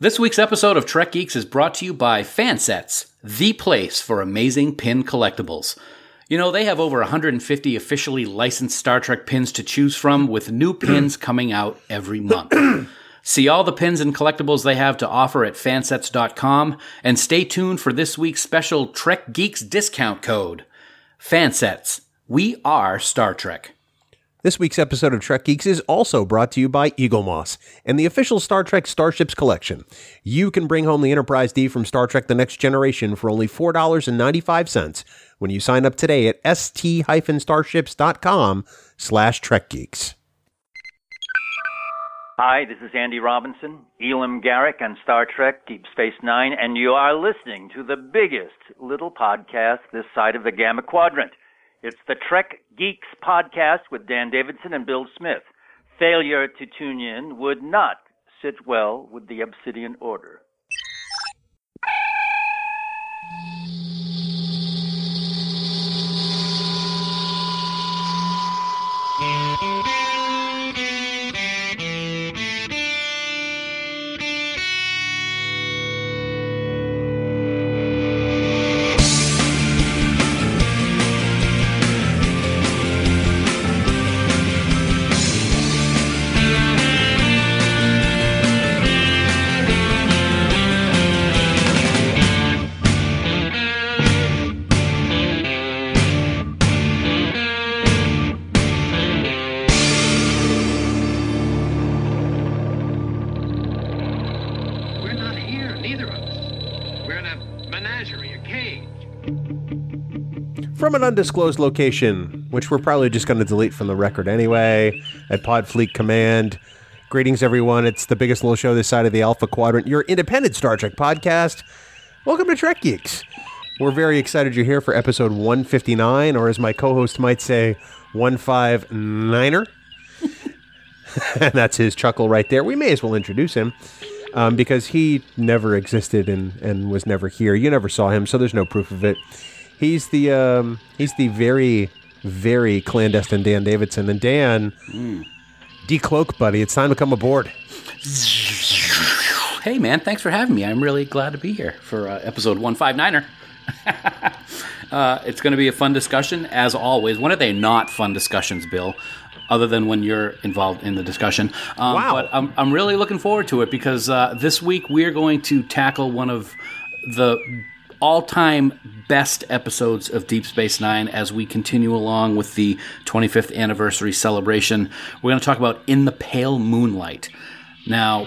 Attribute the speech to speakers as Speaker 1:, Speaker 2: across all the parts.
Speaker 1: This week's episode of Trek Geeks is brought to you by Fansets, the place for amazing pin collectibles. You know, they have over 150 officially licensed Star Trek pins to choose from, with new pins coming out every month. See all the pins and collectibles they have to offer at fansets.com, and stay tuned for this week's special Trek Geeks discount code. Fansets. We are Star Trek.
Speaker 2: This week's episode of Trek Geeks is also brought to you by Eaglemoss and the official Star Trek Starships collection. You can bring home the Enterprise D from Star Trek The Next Generation for only $4.95 when you sign up today at st-starships.com slash trekgeeks.
Speaker 3: Hi, this is Andy Robinson, Elim Garak on Star Trek Deep Space Nine, and you are listening to the biggest little podcast this side of the Gamma Quadrant. It's the Trek Geeks podcast with Dan Davidson and Bill Smith. Failure to tune in would not sit well with the Obsidian Order.
Speaker 2: An undisclosed location, which we're probably just going to delete from the record anyway, at Podfleet Command. Greetings, everyone. It's the biggest little show this side of the Alpha Quadrant, your independent Star Trek podcast. Welcome to Trek Geeks. We're very excited you're here for episode 159, or as my co host might say, 159er. and that's his chuckle right there. We may as well introduce him um, because he never existed and, and was never here. You never saw him, so there's no proof of it. He's the um, he's the very very clandestine Dan Davidson and Dan. Decloak, buddy. It's time to come aboard.
Speaker 1: Hey, man, thanks for having me. I'm really glad to be here for uh, episode 159er. uh, it's going to be a fun discussion, as always. When are they not fun discussions, Bill? Other than when you're involved in the discussion. Um,
Speaker 2: Wow.
Speaker 1: But I'm, I'm really looking forward to it because uh, this week we're going to tackle one of the all time best episodes of Deep Space Nine as we continue along with the 25th anniversary celebration. We're going to talk about In the Pale Moonlight. Now,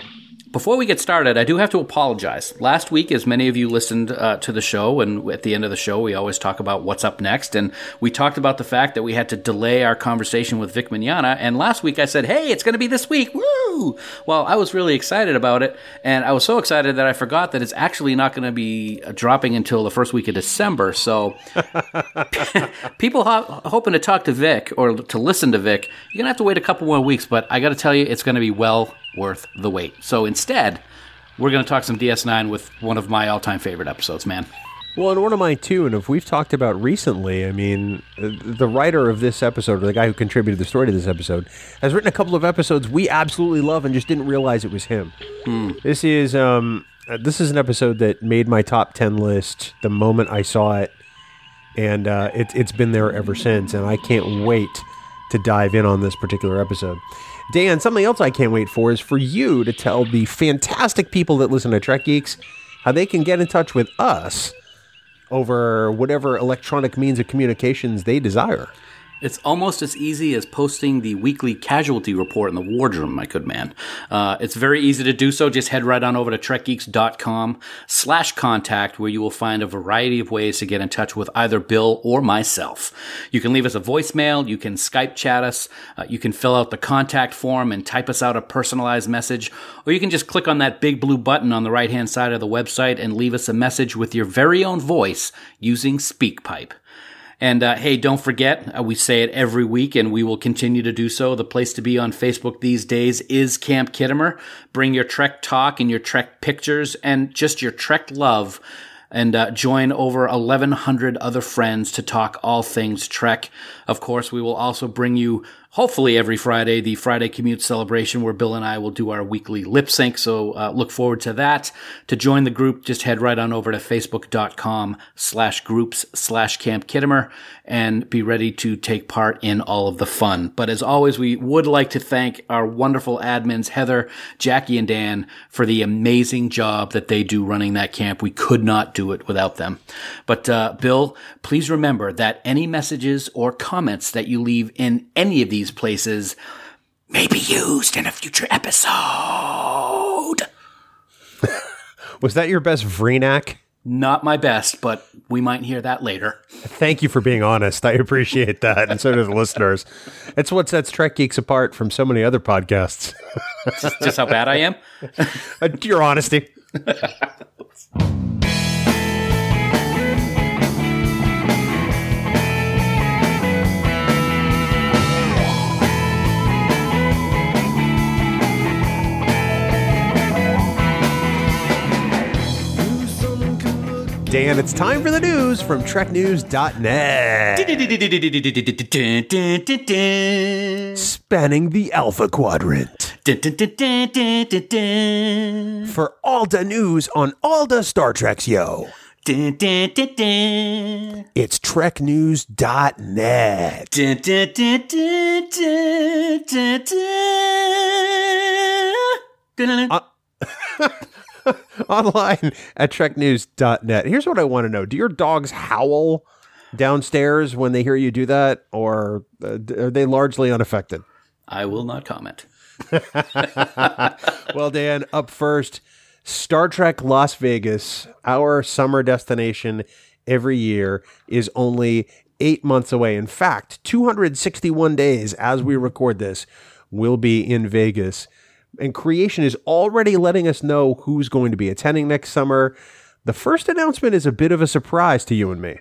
Speaker 1: before we get started, I do have to apologize. Last week, as many of you listened uh, to the show, and at the end of the show, we always talk about what's up next. And we talked about the fact that we had to delay our conversation with Vic Mignogna. And last week, I said, hey, it's going to be this week. Woo! Well, I was really excited about it. And I was so excited that I forgot that it's actually not going to be uh, dropping until the first week of December. So people ho- hoping to talk to Vic or to listen to Vic, you're going to have to wait a couple more weeks. But I got to tell you, it's going to be well worth the wait. So instead, we're going to talk some DS9 with one of my all time favorite episodes, man.
Speaker 2: Well, and one of mine too. And if we've talked about recently, I mean, uh, the writer of this episode, or the guy who contributed the story to this episode, has written a couple of episodes we absolutely love and just didn't realize it was him. This is um, uh, this is an episode that made my top ten list the moment I saw it, and uh, it, it's been there ever since. And I can't wait to dive in on this particular episode. Dan, something else I can't wait for is for you to tell the fantastic people that listen to Trek Geeks how they can get in touch with us over whatever electronic means of communications they desire.
Speaker 1: It's almost as easy as posting the weekly casualty report in the wardroom, my good man. Uh, it's very easy to do so. Just head right on over to trekgeeks.com slash contact where you will find a variety of ways to get in touch with either Bill or myself. You can leave us a voicemail. You can Skype chat us. Uh, you can fill out the contact form and type us out a personalized message. Or you can just click on that big blue button on the right hand side of the website and leave us a message with your very own voice using SpeakPipe. And uh, hey, don't forget, uh, we say it every week and we will continue to do so. The place to be on Facebook these days is Camp Khitomer. Bring your Trek talk and your Trek pictures and just your Trek love and uh, join over 1,100 other friends to talk all things Trek. Of course, we will also bring you hopefully every Friday, the Friday commute celebration where Bill and I will do our weekly lip sync. So uh, look forward to that. To join the group, just head right on over to facebook.com slash groups slash Camp Khitomer and be ready to take part in all of the fun. But as always, we would like to thank our wonderful admins, Heather, Jackie, and Dan for the amazing job that they do running that camp. We could not do it without them. But uh, Bill, please remember that any messages or comments that you leave in any of these places may be used in a future episode.
Speaker 2: Was that your best Vreenak?
Speaker 1: Not my best, but we might hear that later.
Speaker 2: Thank you for being honest. I appreciate that. And so do the listeners. It's what sets Trek Geeks apart from so many other podcasts.
Speaker 1: just, just how bad I am.
Speaker 2: Uh, Your honesty. Dan, it's time for the news from TrekNews.net. Spanning the Alpha Quadrant. For Alda News on Alda Star Treks, yo. It's TrekNews.net. Online at TrekNews.net. Here's what I want to know Do your dogs howl downstairs when they hear you do that, or uh, are they largely unaffected?
Speaker 1: I will not comment.
Speaker 2: Well, Dan, up first, Star Trek Las Vegas, our summer destination every year, is only eight months away. In fact, 261 days as we record this will be in Vegas. And creation is already letting us know who's going to be attending next summer. The first announcement is a bit of a surprise to you and me.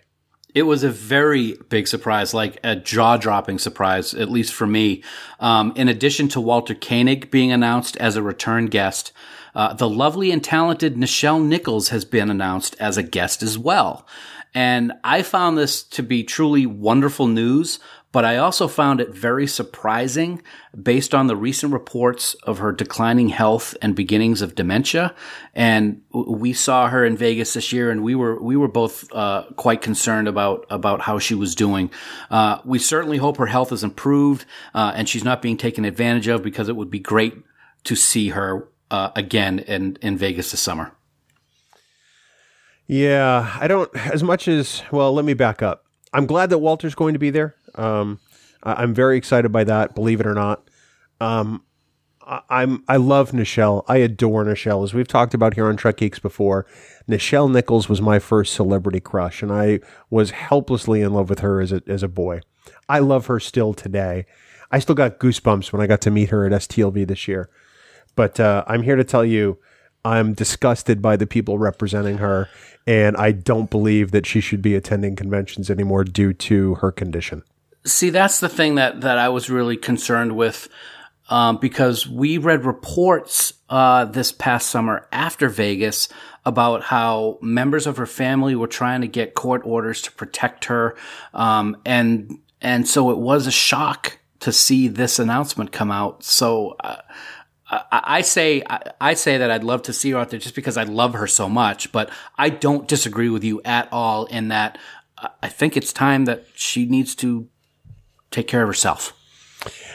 Speaker 1: It was a very big surprise, like a jaw dropping surprise, at least for me. Um, in addition to Walter Koenig being announced as a return guest, uh, the lovely and talented Nichelle Nichols has been announced as a guest as well. And I found this to be truly wonderful news, but I also found it very surprising based on the recent reports of her declining health and beginnings of dementia. And we saw her in Vegas this year, and we were we were both uh, quite concerned about about how she was doing. Uh, we certainly hope her health is improved uh, and she's not being taken advantage of because it would be great to see her uh, again in in Vegas this summer.
Speaker 2: Yeah, I don't, as much as, well, let me back up. I'm glad that Walter's going to be there. Um, I- I'm very excited by that, believe it or not. Um, I- I'm I love Nichelle. I adore Nichelle. As we've talked about here on Trek Geeks before, Nichelle Nichols was my first celebrity crush, and I was helplessly in love with her as a as a boy. I love her still today. I still got goosebumps when I got to meet her at STLV this year. But uh, I'm here to tell you, I'm disgusted by the people representing her, and I don't believe that she should be attending conventions anymore due to her condition.
Speaker 1: See, that's the thing that, that I was really concerned with um, because we read reports uh, this past summer after Vegas about how members of her family were trying to get court orders to protect her, um, and and so it was a shock to see this announcement come out. So. Uh, I, say I, say that I'd love to see her out there just because I love her so much, but I don't disagree with you at all in that I- I think it's time that she needs to take care of herself.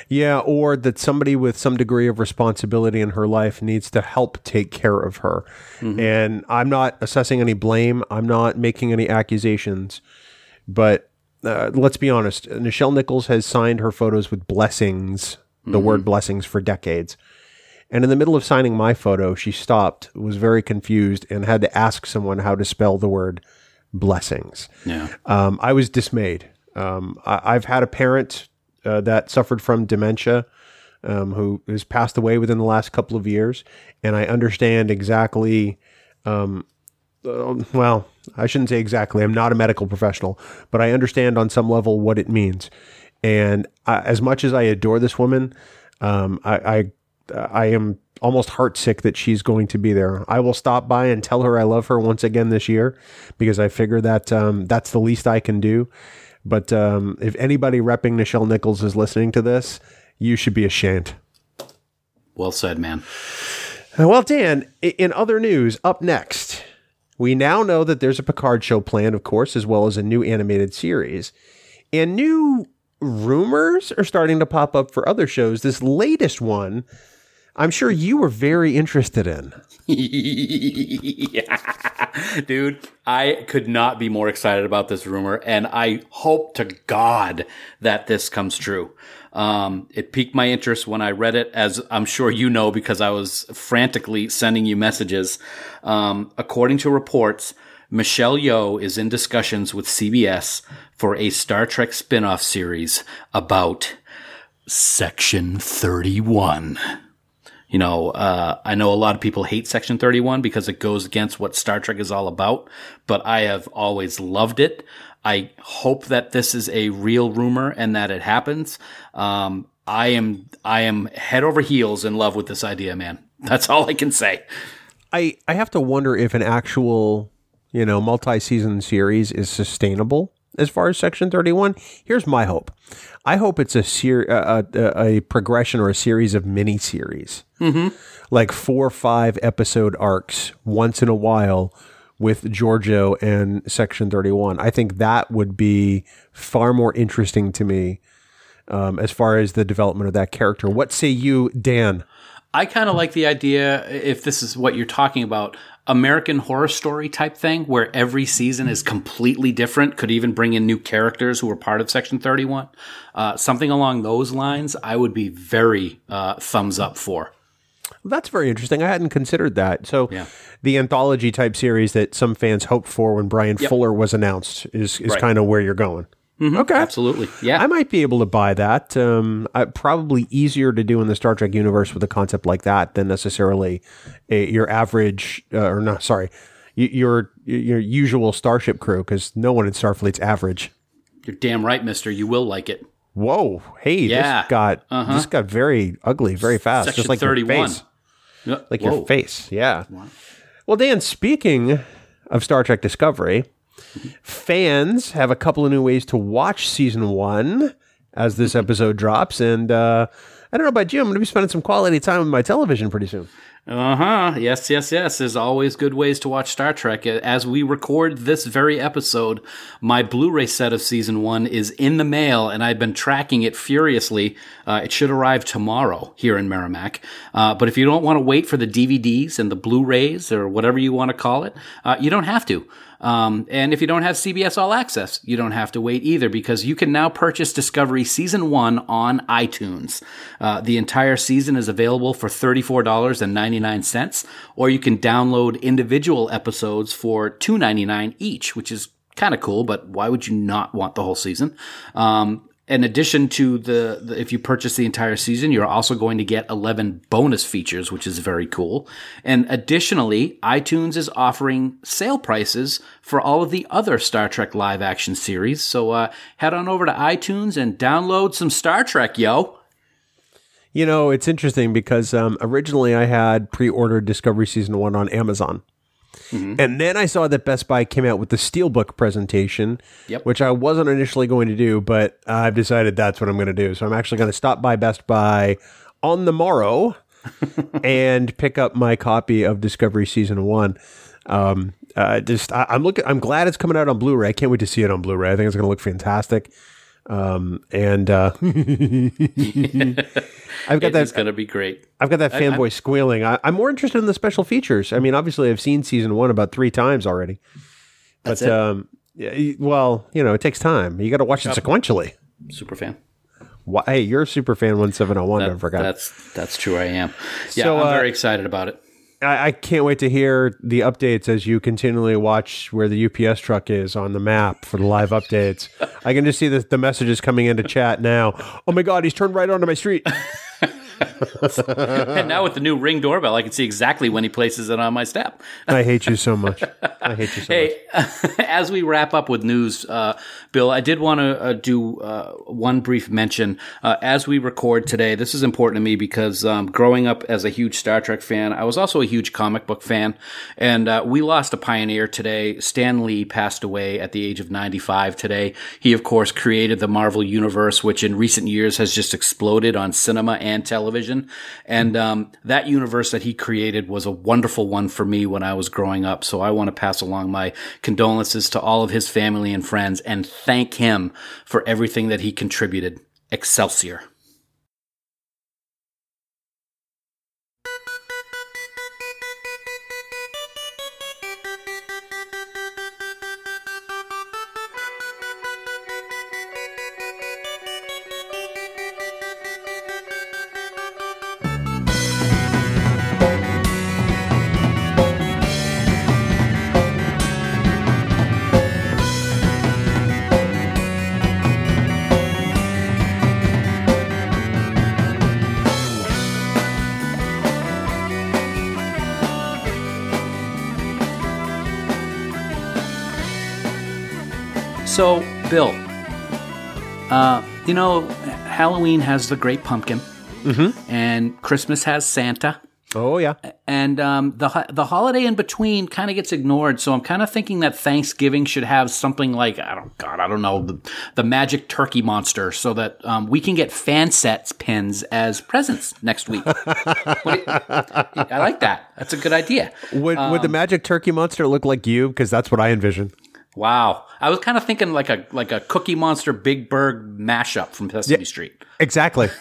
Speaker 2: Yeah, or that somebody with some degree of responsibility in her life needs to help take care of her. And I'm not assessing any blame, I'm not making any accusations, but uh, let's be honest. Nichelle Nichols has signed her photos with blessings, the word blessings, for decades. And in the middle of signing my photo, she stopped, was very confused, and had to ask someone how to spell the word blessings.
Speaker 1: Yeah.
Speaker 2: Um, I was dismayed. Um, I, I've had a parent uh, that suffered from dementia um, who has passed away within the last couple of years, and I understand exactly. Um, uh, well, I shouldn't say exactly. I'm not a medical professional, but I understand on some level what it means. And I, as much as I adore this woman, um, I, I I am almost heartsick that she's going to be there. I will stop by and tell her I love her once again this year because I figure that um, that's the least I can do. But um, if anybody repping Nichelle Nichols is listening to this, you should be ashamed.
Speaker 1: Well said, man.
Speaker 2: Well, Dan, in other news, up next, we now know that there's a Picard show planned, of course, as well as a new animated series. And new rumors are starting to pop up for other shows. This latest one, I'm sure you were very interested in.
Speaker 1: yeah. Dude, I could not be more excited about this rumor, and I hope to God that this comes true. Um, it piqued my interest when I read it, as I'm sure you know, because I was frantically sending you messages. Um, according to reports, Michelle Yeoh is in discussions with CBS for a Star Trek spin-off series about Section 31 you know, uh, I know a lot of people hate Section 31 because it goes against what Star Trek is all about, but I have always loved it. I hope that this is a real rumor and that it happens. Um, I am, I am head over heels in love with this idea, man. That's all I can say.
Speaker 2: I, I have to wonder if an actual, you know, multi-season series is sustainable as far as Section 31. Here's my hope. I hope it's a ser- a, a, a progression or a series of mini series, mm-hmm. like four or five episode arcs once in a while with Georgiou and Section 31. I think that would be far more interesting to me um, as far as the development of that character. What say you, Dan?
Speaker 1: I kind of like the idea, if this is what you're talking about, American Horror Story type thing, where every season is completely different, could even bring in new characters who are part of Section 31. Uh, something along those lines, I would be very uh, thumbs up for.
Speaker 2: That's very interesting. I hadn't considered that. So,
Speaker 1: Yeah.
Speaker 2: the anthology type series that some fans hoped for when Bryan Fuller was announced is, is
Speaker 1: Right.
Speaker 2: kind of where you're going. Okay.
Speaker 1: Absolutely. Yeah.
Speaker 2: I might be able to buy that. Um, I, probably easier to do in the Star Trek universe with a concept like that than necessarily a, your average, uh, or no, sorry, your your usual Starship crew, because no one in Starfleet's average.
Speaker 1: You're damn right, mister. You will like it.
Speaker 2: Whoa, hey,
Speaker 1: Yeah.
Speaker 2: this got this got very ugly very fast,
Speaker 1: Section
Speaker 2: just like
Speaker 1: 31.
Speaker 2: your face.
Speaker 1: Yeah,
Speaker 2: like
Speaker 1: whoa.
Speaker 2: your face. Yeah. Well, Dan, speaking of Star Trek Discovery, fans have a couple of new ways to watch season one as this episode drops. And uh, I don't know about you, I'm going to be spending some quality time with my television pretty soon.
Speaker 1: Uh huh. Yes, yes, yes. There's always good ways to watch Star Trek. As we record this very episode, my Blu ray set of season one is in the mail, and I've been tracking it furiously. Uh, it should arrive tomorrow here in Merrimack. Uh, but if you don't want to wait for the DVDs and the Blu rays or whatever you want to call it, uh, you don't have to. Um, and if you don't have CBS All Access, you don't have to wait either because you can now purchase Discovery Season 1 on iTunes. Uh, the entire season is available for $34.99, or you can download individual episodes for $2.99 each, which is kind of cool, but why would you not want the whole season? Um, in addition to the, the, if you purchase the entire season, you're also going to get 11 bonus features, which is very cool. And additionally, iTunes is offering sale prices for all of the other Star Trek live action series. So, uh, head on over to iTunes and download some Star Trek, yo.
Speaker 2: You know, it's interesting because um, originally I had pre ordered Discovery Season 1 on Amazon. And then I saw that Best Buy came out with the Steelbook presentation,
Speaker 1: Yep.
Speaker 2: which I wasn't initially going to do, but I've decided that's what I'm going to do. So I'm actually going to stop by Best Buy on the morrow and pick up my copy of Discovery Season 1. Um, uh, just I, I'm looking. I'm glad it's coming out on Blu-ray. I can't wait to see it on Blu-ray. I think it's going to look fantastic. Um, and uh, I've got that.
Speaker 1: is going to be great.
Speaker 2: I've got that fanboy squealing. I, I'm more interested in the special features. I mean, obviously, I've seen season one about three times already. But
Speaker 1: it?
Speaker 2: um, yeah, well, you know, it takes time. You got to watch it sequentially.
Speaker 1: Super fan.
Speaker 2: Why, hey, you're a super fan one seven zero one. Don't forget.
Speaker 1: That's that's true. I am. Yeah,
Speaker 2: So,
Speaker 1: I'm
Speaker 2: uh,
Speaker 1: very excited about it.
Speaker 2: I, I can't wait to hear the updates as you continually watch where the UPS truck is on the map for the live updates. I can just see the, the messages coming into chat now. Oh my God, he's turned right onto my street.
Speaker 1: and now with the new ring doorbell, I can see exactly when he places it on my step.
Speaker 2: I hate you so much. I hate you so much.
Speaker 1: Hey, as we wrap up with news, uh, Bill, I did want to uh, do uh, one brief mention. Uh, as we record today, this is important to me because um, growing up as a huge Star Trek fan, I was also a huge comic book fan. And uh, we lost a pioneer today. Stan Lee passed away at the age of 95 today. He, of course, created the Marvel Universe, which in recent years has just exploded on cinema and television. And um, that universe that he created was a wonderful one for me when I was growing up. So I want to pass along my condolences to all of his family and friends and thank him for everything that he contributed. Excelsior. Bill, uh, you know, Halloween has the Great Pumpkin, and Christmas has Santa,
Speaker 2: Oh yeah.
Speaker 1: and um, the the holiday in between kind of gets ignored. So I'm kind of thinking that Thanksgiving should have something like I don't God I don't know the, the magic turkey monster, so that um, we can get fan sets pins as presents next week. I like that. That's a good idea.
Speaker 2: Would would the magic turkey monster look like you? Because that's what I envision.
Speaker 1: Wow, I was kind of thinking like a like a Cookie Monster Big Bird mashup from Sesame Street.
Speaker 2: Exactly.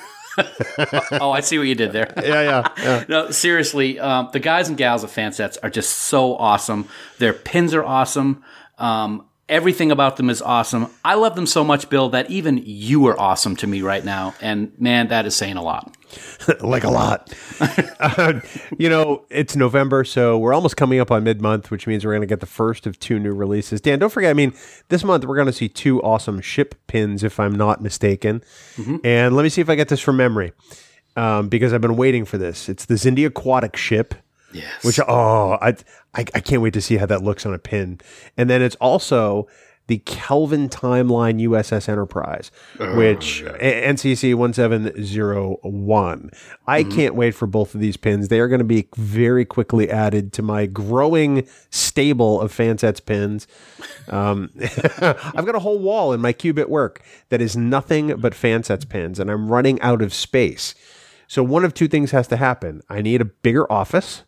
Speaker 1: Oh, I see what you did there.
Speaker 2: yeah, yeah, yeah.
Speaker 1: No, seriously, um, the guys and gals of Fansets are just so awesome. Their pins are awesome. Um, everything about them is awesome. I love them so much, Bill, that even you are awesome to me right now. And man, that is saying a lot.
Speaker 2: like a lot. Uh, you know, it's November, so we're almost coming up on mid month, which means we're going to get the first of two new releases. Dan, don't forget, I mean, this month we're going to see two awesome ship pins, if I'm not mistaken. And let me see if I get this from memory, um, because I've been waiting for this. It's the Xindi Aquatic ship.
Speaker 1: Yes.
Speaker 2: Which oh, I, I I can't wait to see how that looks on a pin. And then it's also the Kelvin Timeline USS Enterprise, which A- NCC one seven zero one. I can't wait for both of these pins. They are going to be very quickly added to my growing stable of Fansets pins. Um, I've got a whole wall in my Qubit work that is nothing but Fansets pins, and I'm running out of space. So one of two things has to happen. I need a bigger office,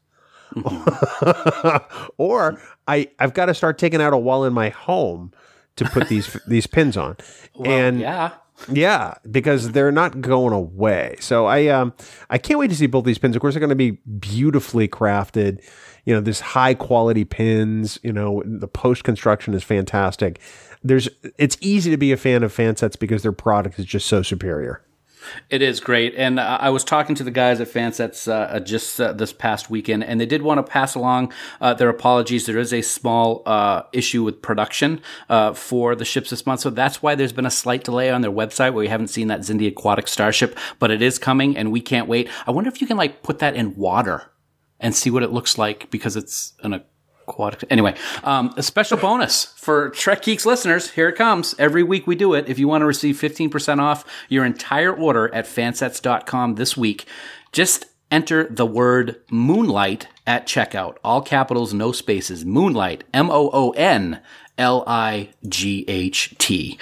Speaker 2: or I I've got to start taking out a wall in my home to put these these pins on. and
Speaker 1: yeah.
Speaker 2: yeah, because they're not going away. So I um I can't wait to see both these pins. Of course, they're going to be beautifully crafted. You know, this high quality pins. You know, the post construction is fantastic. There's it's easy to be a fan of fan sets because their product is just so superior.
Speaker 1: It is great, and uh, I was talking to the guys at Fansets uh, uh, just uh, this past weekend, and they did want to pass along uh, their apologies. There is a small uh, issue with production uh, for the ships this month, so that's why there's been a slight delay on their website where we haven't seen that Xindi Aquatic Starship, but it is coming, and we can't wait. I wonder if you can like put that in water and see what it looks like because it's an aquatic. Anyway, um, a special bonus for Trek Geeks listeners. Here it comes. Every week we do it. If you want to receive 15% off your entire order at fansets.com this week, just enter the word moonlight at checkout. All capitals, no spaces. Moonlight. M O O N L I G H T.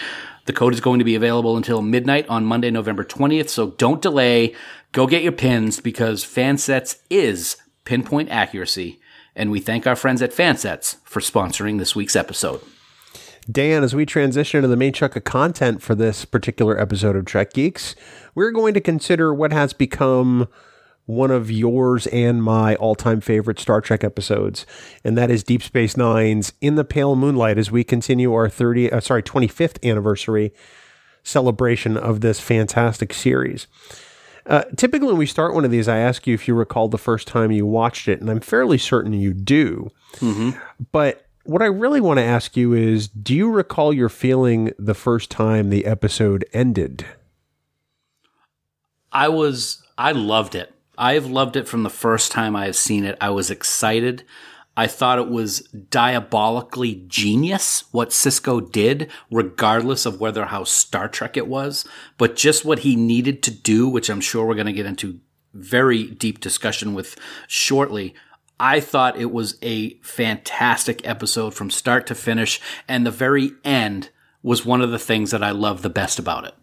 Speaker 1: The code is going to be available until midnight on Monday, November 20th. So don't delay. Go get your pins because Fansets is pinpoint accuracy. And we thank our friends at Fansets for sponsoring this week's episode.
Speaker 2: Dan, as we transition to the main chunk of content for this particular episode of Trek Geeks, we're going to consider what has become one of yours and my all-time favorite Star Trek episodes, and that is Deep Space Nine's "In the Pale Moonlight." As we continue our 30, uh, sorry, 25th anniversary celebration of this fantastic series. Uh, typically, when we start one of these, I ask you if you recall the first time you watched it, and I'm fairly certain you do. But what I really want to ask you is do you recall your feeling the first time the episode ended?
Speaker 1: I was I loved it. I have loved it from the first time I have seen it. I was excited. I thought it was diabolically genius what Sisko did, regardless of whether how Star Trek it was, but just what he needed to do, which I'm sure we're going to get into very deep discussion with shortly. I thought it was a fantastic episode from start to finish, and the very end was one of the things that I love the best about it.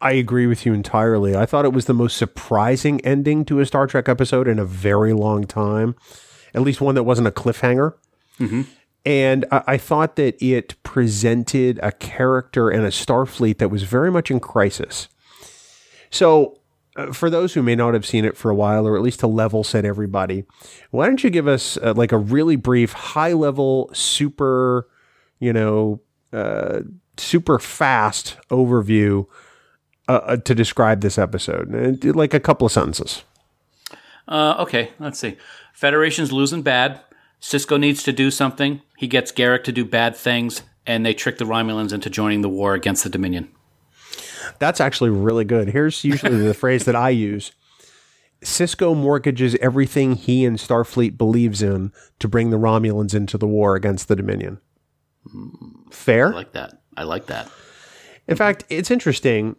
Speaker 2: I agree with you entirely. I thought it was the most surprising ending to a Star Trek episode in a very long time, at least one that wasn't a cliffhanger. And I, I thought that it presented a character and a Starfleet that was very much in crisis. So, uh, for those who may not have seen it for a while, or at least to level set everybody, why don't you give us uh, like a really brief, high level, super, you know, uh, super fast overview uh, uh, to describe this episode? Like a couple of sentences.
Speaker 1: Uh, okay, let's see. Federation's losing bad. Sisko needs to do something. He gets Garak to do bad things, and they trick the Romulans into joining the war against the Dominion.
Speaker 2: That's actually really good. Here's usually the phrase that I use. Sisko mortgages everything he and Starfleet believes in to bring the Romulans into the war against the Dominion. Fair?
Speaker 1: I like that. I like that.
Speaker 2: In fact, it's interesting.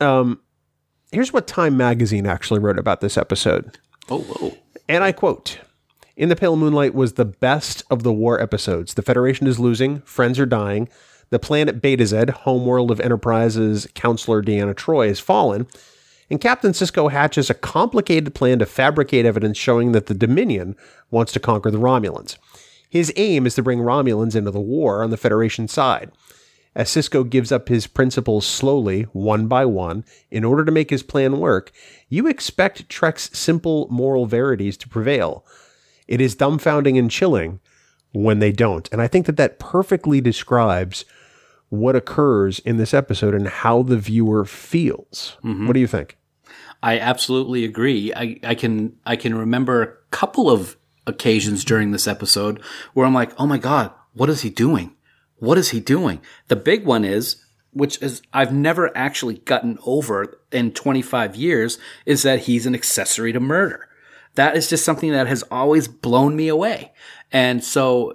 Speaker 2: Um, here's what Time Magazine actually wrote about this episode.
Speaker 1: Oh, whoa.
Speaker 2: And I quote In the Pale Moonlight was the best of the war episodes. The Federation is losing, friends are dying, the planet Betazed, homeworld of Enterprise's counselor Deanna Troy, has fallen, and Captain Sisko hatches a complicated plan to fabricate evidence showing that the Dominion wants to conquer the Romulans. His aim is to bring Romulans into the war on the Federation side. As Sisko gives up his principles slowly, one by one, in order to make his plan work, you expect Trek's simple moral verities to prevail. It is dumbfounding and chilling when they don't. And I think that that perfectly describes what occurs in this episode and how the viewer feels. Mm-hmm. What do you think?
Speaker 1: I absolutely agree. I, I can I can remember a couple of occasions during this episode where I'm like, oh my god, what is he doing? What is he doing? The big one is, which is I've never actually gotten over in 25 years, is that he's an accessory to murder. That is just something that has always blown me away. And so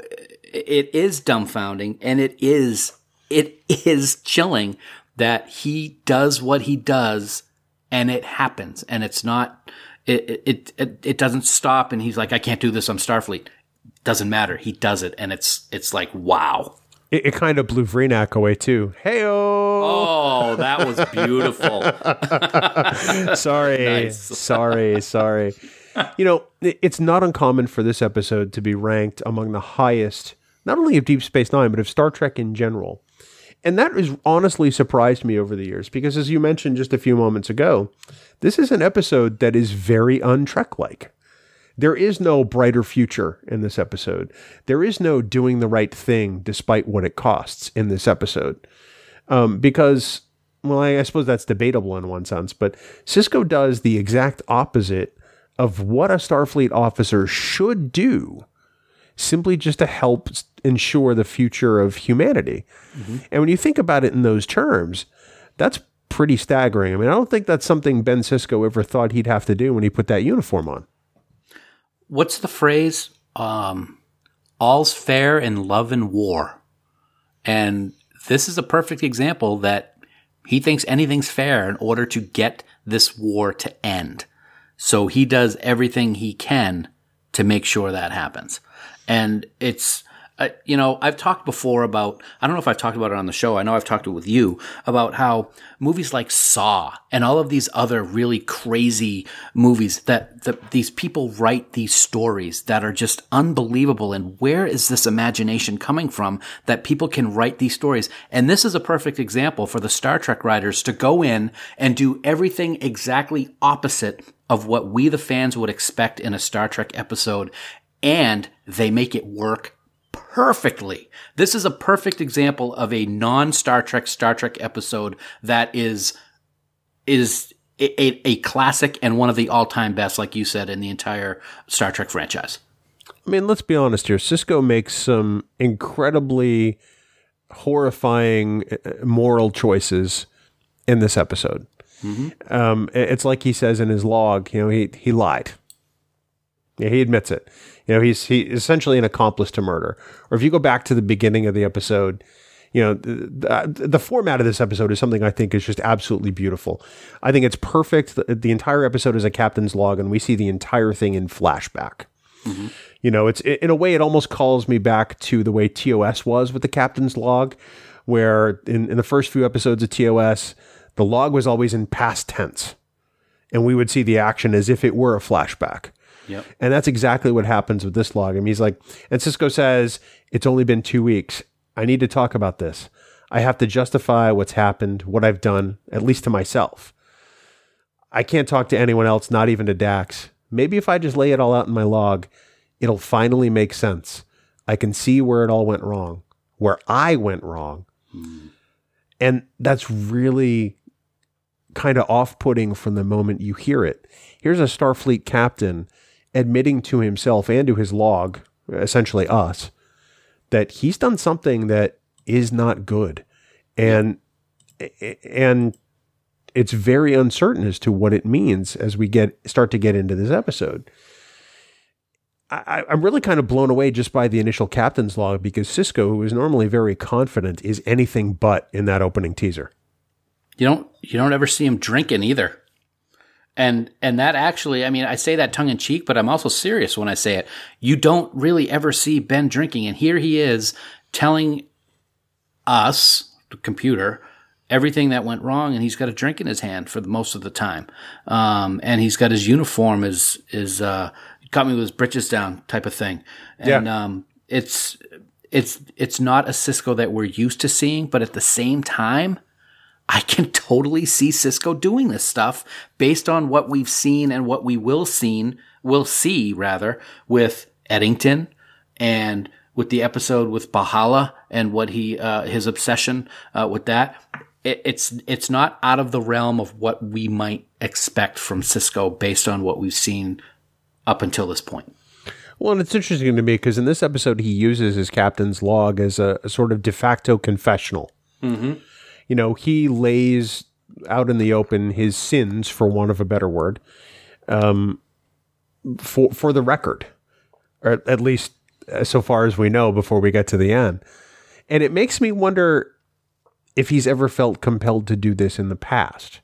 Speaker 1: it is dumbfounding and it is it is chilling that he does what he does and it happens and it's not it it it, it doesn't stop and he's like I can't do this I'm Starfleet doesn't matter he does it and it's it's like wow
Speaker 2: It, it kind of blew Vreenak away too. Hey
Speaker 1: oh that was beautiful
Speaker 2: sorry,
Speaker 1: Nice.
Speaker 2: sorry, sorry. You know, it- it's not uncommon for this episode to be ranked among the highest, not only of Deep Space Nine, but of Star Trek in general. And that has honestly surprised me over the years because, as you mentioned just a few moments ago, this is an episode that is very untrek like. There is no brighter future in this episode. There is no doing the right thing despite what it costs in this episode. Um, because, well, I, I suppose that's debatable in one sense, but Sisko does the exact opposite of what a Starfleet officer should do simply just to help ensure the future of humanity. And when you think about it in those terms, that's pretty staggering. I mean, I don't think that's something Ben Sisko ever thought he'd have to do when he put that uniform on.
Speaker 1: What's the phrase? Um all's fair in love and war. And this is a perfect example that he thinks anything's fair in order to get this war to end. So he does everything he can to make sure that happens. And it's uh, you know i've talked before about i don't know if i've talked about it on the show i know i've talked it with you about how movies like saw and all of these other really crazy movies that, that these people write these stories that are just unbelievable and where is this imagination coming from that people can write these stories? And this is a perfect example for the star trek writers to go in and do everything exactly opposite of what we the fans would expect in a star trek episode and they make it work perfectly. This is a perfect example of a non Star Trek Star Trek episode that is is a, a, a classic and one of the all time best, like you said, in the entire Star Trek franchise.
Speaker 2: I mean, let's be honest here. Sisko makes some incredibly horrifying uh, moral choices in this episode. Um, it's like he says in his log, you know, he he lied. Yeah, he admits it. You know, he's he essentially an accomplice to murder. Or if you go back to the beginning of the episode, you know, the, the, the format of this episode is something I think is just absolutely beautiful. I think it's perfect. The, the entire episode is a captain's log, and we see the entire thing in flashback. Mm-hmm. You know, it's in a way it almost calls me back to the way TOS was with the captain's log, where in, in the first few episodes of TOS, the log was always in past tense, and we would see the action as if it were a flashback.
Speaker 1: Yep.
Speaker 2: And that's exactly what happens with this log. I mean, he's like, and Sisko says, it's only been two weeks. I need to talk about this. I have to justify what's happened, what I've done, at least to myself. I can't talk to anyone else, not even to Dax. Maybe if I just lay it all out in my log, it'll finally make sense. I can see where it all went wrong, where I went wrong. Hmm. And that's really kind of off putting from the moment you hear it. Here's a Starfleet captain admitting to himself and to his log, essentially us, that he's done something that is not good. And and it's very uncertain as to what it means as we get start to get into this episode. I, I'm really kind of blown away just by the initial captain's log because Sisko, who is normally very confident, is anything but in that opening teaser.
Speaker 1: You don't you don't ever see him drinking either. And and that actually, I mean, I say that tongue in cheek, but I'm also serious when I say it. You don't really ever see Ben drinking, and here he is telling us, the computer, everything that went wrong, and he's got a drink in his hand for the most of the time. Um, and he's got his uniform is is uh, caught me with his britches down type of thing. And
Speaker 2: Yeah.
Speaker 1: um, it's it's it's not a Sisko that we're used to seeing, but at the same time, I can totally see Sisko doing this stuff based on what we've seen and what we will seen will see rather with Eddington and with the episode with Bahala and what he uh, his obsession uh, with that. It, it's it's not out of the realm of what we might expect from Sisko based on what we've seen up until this point.
Speaker 2: Well, and it's interesting to me because in this episode, he uses his captain's log as a, a sort of de facto confessional. Mm-hmm. You know, he lays out in the open his sins, for want of a better word, um, for for the record, or at least uh, so far as we know before we get to the end. And it makes me wonder if he's ever felt compelled to do this in the past.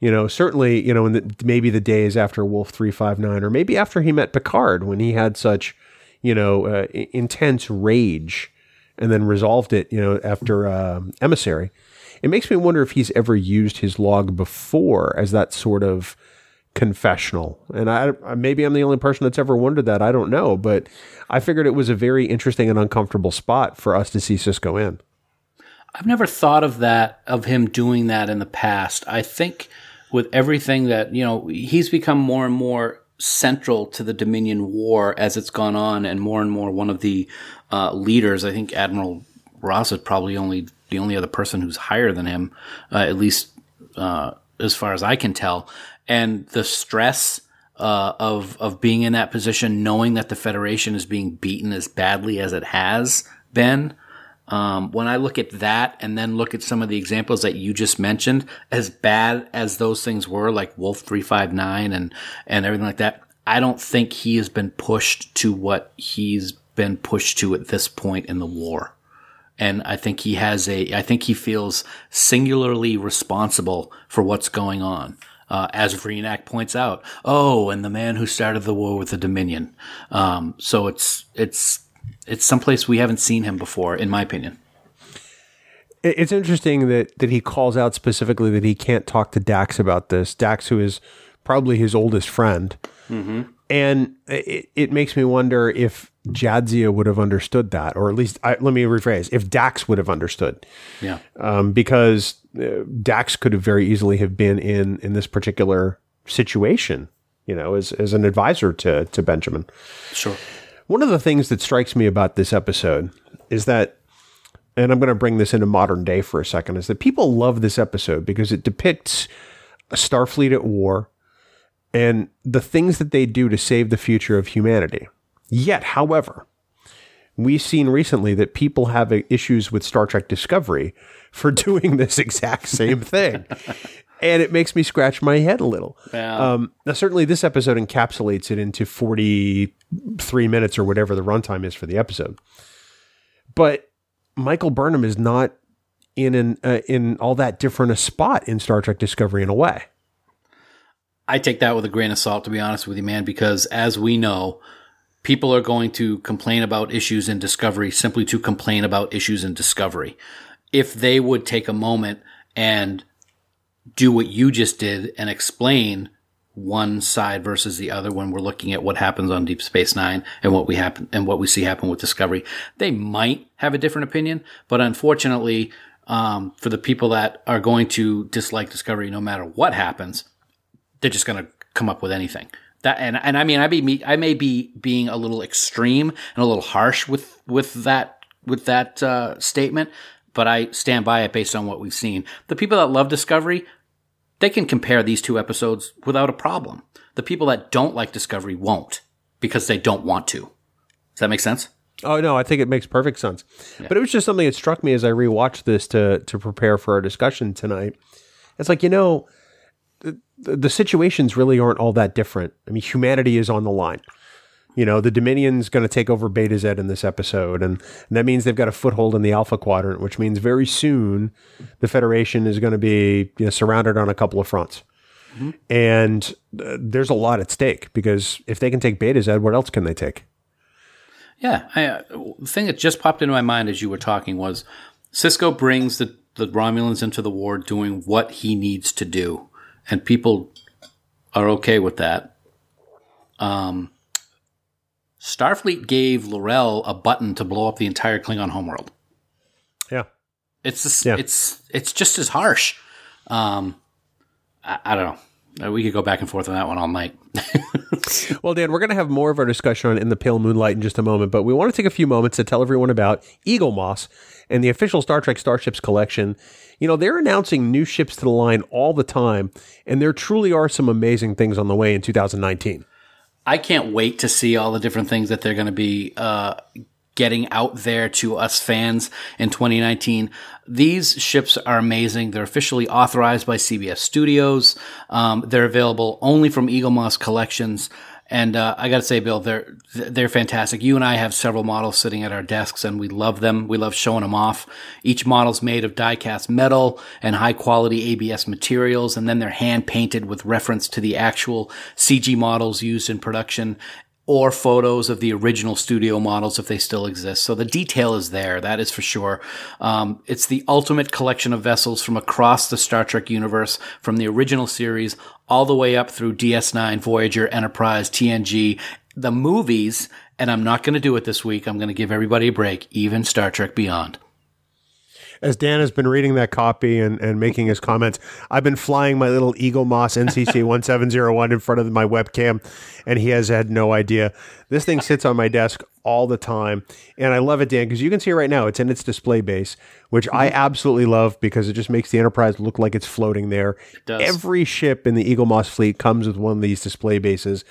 Speaker 2: You know, certainly, you know, in the, maybe the days after Wolf 359, or maybe after he met Picard when he had such, you know, uh, intense rage and then resolved it, you know, after um, Emissary. It makes me wonder if he's ever used his log before as that sort of confessional. And I I- maybe I'm the only person that's ever wondered that. I don't know, but I figured it was a very interesting and uncomfortable spot for us to see Sisko in.
Speaker 1: I've never thought of that of him doing that in the past. I think with everything that you know, he's become more and more central to the Dominion War as it's gone on, and more and more one of the uh, leaders. I think Admiral Ross is probably only the only other person who's higher than him, uh, at least uh, as far as I can tell. And the stress uh, of of being in that position, knowing that the Federation is being beaten as badly as it has been. Um, when I look at that and then look at some of the examples that you just mentioned, as bad as those things were, like Wolf 359 and, and everything like that, I don't think he has been pushed to what he's been pushed to at this point in the war. And I think he has a, I think he feels singularly responsible for what's going on. Uh, as Vreenak points out, oh, and the man who started the war with the Dominion. Um, so it's, it's, it's someplace we haven't seen him before, in my opinion.
Speaker 2: It's interesting that that he calls out specifically that he can't talk to Dax about this. Dax, who is probably his oldest friend, and it, it makes me wonder if Jadzia would have understood that, or at least I, let me rephrase: if Dax would have understood,
Speaker 1: Yeah.
Speaker 2: um, because uh, Dax could have very easily have been in in this particular situation, you know, as as an advisor to to Benjamin.
Speaker 1: Sure.
Speaker 2: One of the things that strikes me about this episode is that, and I'm going to bring this into modern day for a second, is that people love this episode because it depicts a Starfleet at war and the things that they do to save the future of humanity. Yet, however, we've seen recently that people have issues with Star Trek Discovery for doing this exact same thing. and it makes me scratch my head a little.
Speaker 1: Yeah.
Speaker 2: Um, now, certainly, this episode encapsulates it into 43 minutes or whatever the runtime is for the episode. But Michael Burnham is not in an uh, in all that different a spot in Star Trek Discovery in a way.
Speaker 1: I take that with a grain of salt, to be honest with you, man, because as we know, people are going to complain about issues in Discovery simply to complain about issues in Discovery. If they would take a moment and do what you just did and explain one side versus the other when we're looking at what happens on Deep Space Nine and what we happen and what we see happen with Discovery, they might have a different opinion. But unfortunately, um, for the people that are going to dislike Discovery, no matter what happens, they're just going to come up with anything. That and and I mean I be I may be being a little extreme and a little harsh with with that with that uh, statement, but I stand by it based on what we've seen. The people that love Discovery, they can compare these two episodes without a problem. The people that don't like Discovery won't because they don't want to. Does that make sense?
Speaker 2: Oh no, I think it makes perfect sense. But it was just something that struck me as I rewatched this to to prepare for our discussion tonight. It's like you know, the, the situations really aren't all that different. I mean, humanity is on the line. You know, the Dominion's going to take over Betazed in this episode, and, and that means they've got a foothold in the Alpha Quadrant, which means very soon the Federation is going to be you know, surrounded on a couple of fronts. And uh, there's a lot at stake because if they can take Betazed, what else can they take?
Speaker 1: Yeah, I, uh, the thing that just popped into my mind as you were talking was Sisko brings the, the Romulans into the war doing what he needs to do, and people are okay with that. Um, Starfleet gave L'Rell a button to blow up the entire Klingon homeworld.
Speaker 2: Yeah.
Speaker 1: It's just,
Speaker 2: Yeah.
Speaker 1: it's it's just as harsh. Um, I, I don't know. Uh, We could go back and forth on that one all night.
Speaker 2: Well, Dan, we're going to have more of our discussion on In the Pale Moonlight in just a moment, but we want to take a few moments to tell everyone about Eaglemoss and the official Star Trek Starships collection. You know, they're announcing new ships to the line all the time, and there truly are some amazing things on the way in 2019.
Speaker 1: I can't wait to see all the different things that they're going to be uh, getting out there to us fans in 2019. These ships are amazing. They're officially authorized by CBS Studios. Um, they're available only from Eaglemoss Collections. And uh, I got to say, Bill, they're they're fantastic. You and I have several models sitting at our desks, and we love them. We love showing them off. Each model's made of die-cast metal and high-quality ABS materials, and then they're hand painted with reference to the actual CG models used in production or photos of the original studio models if they still exist. So the detail is there, that is for sure. Um, it's the ultimate collection of vessels from across the Star Trek universe, from the original series all the way up through DS9, Voyager, Enterprise, TNG, the movies. And I'm not going to do it this week. I'm going to give everybody a break, even Star Trek Beyond.
Speaker 2: As Dan has been reading that copy and, and making his comments, I've been flying my little Eaglemoss NCC 1701 in front of my webcam, and he has had no idea. This thing sits on my desk all the time, and I love it, Dan, because you can see it right now. It's in its display base, which I mm-hmm. absolutely love because it just makes the Enterprise look like it's floating there.
Speaker 1: does.
Speaker 2: Every ship in the Eaglemoss fleet comes with one of these display bases.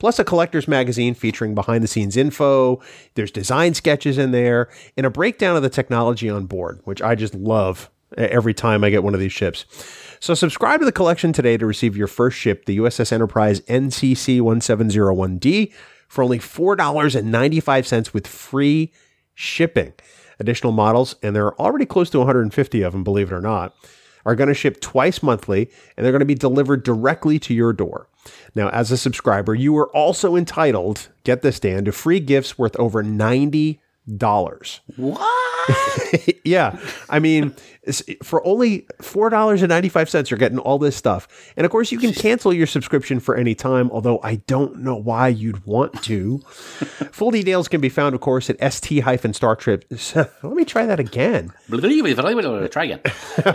Speaker 2: Plus a collector's magazine featuring behind the scenes info. There's design sketches in there and a breakdown of the technology on board, which I just love every time I get one of these ships. So subscribe to the collection today to receive your first ship, the USS Enterprise NCC 1701D, for only $4.95 with free shipping. Additional models, and there are already close to 150 of them, believe it or not, are going to ship twice monthly and they're going to be delivered directly to your door. Now, as a subscriber, you are also entitled, get this, Dan, to free gifts worth over $90.
Speaker 1: What?
Speaker 2: yeah. I mean, for only $4.95, you're getting all this stuff. And of course, you can cancel your subscription for any time, although I don't know why you'd want to. Full details can be found, of course, at st-star trip. Let me try that again.
Speaker 1: Try again.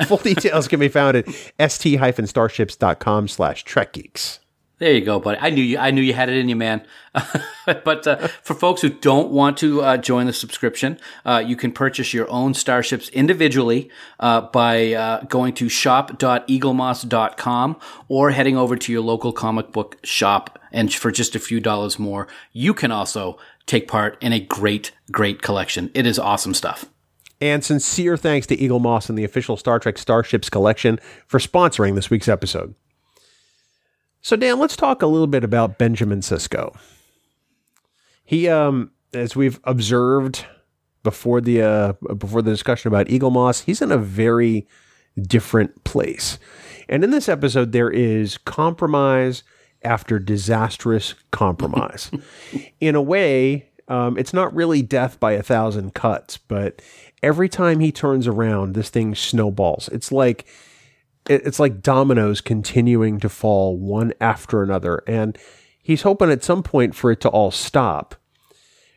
Speaker 2: Full details can be found at st-starships.com slash trekgeeks.
Speaker 1: There you go, buddy. I knew you. I knew you had it in you, man. but uh, for folks who don't want to uh, join the subscription, uh, you can purchase your own starships individually uh, by uh, going to shop.eaglemoss.com or heading over to your local comic book shop. And for just a few dollars more, you can also take part in a great, great collection. It is awesome stuff.
Speaker 2: And sincere thanks to Eaglemoss and the official Star Trek Starships collection for sponsoring this week's episode. So, Dan, let's talk a little bit about Benjamin Sisko. He, um, as we've observed before the uh, before the discussion about Eaglemoss, he's in a very different place. And in this episode, there is compromise after disastrous compromise. in a way, um, it's not really death by a thousand cuts, but every time he turns around, this thing snowballs. It's like it's like dominoes continuing to fall one after another, and he's hoping at some point for it to all stop,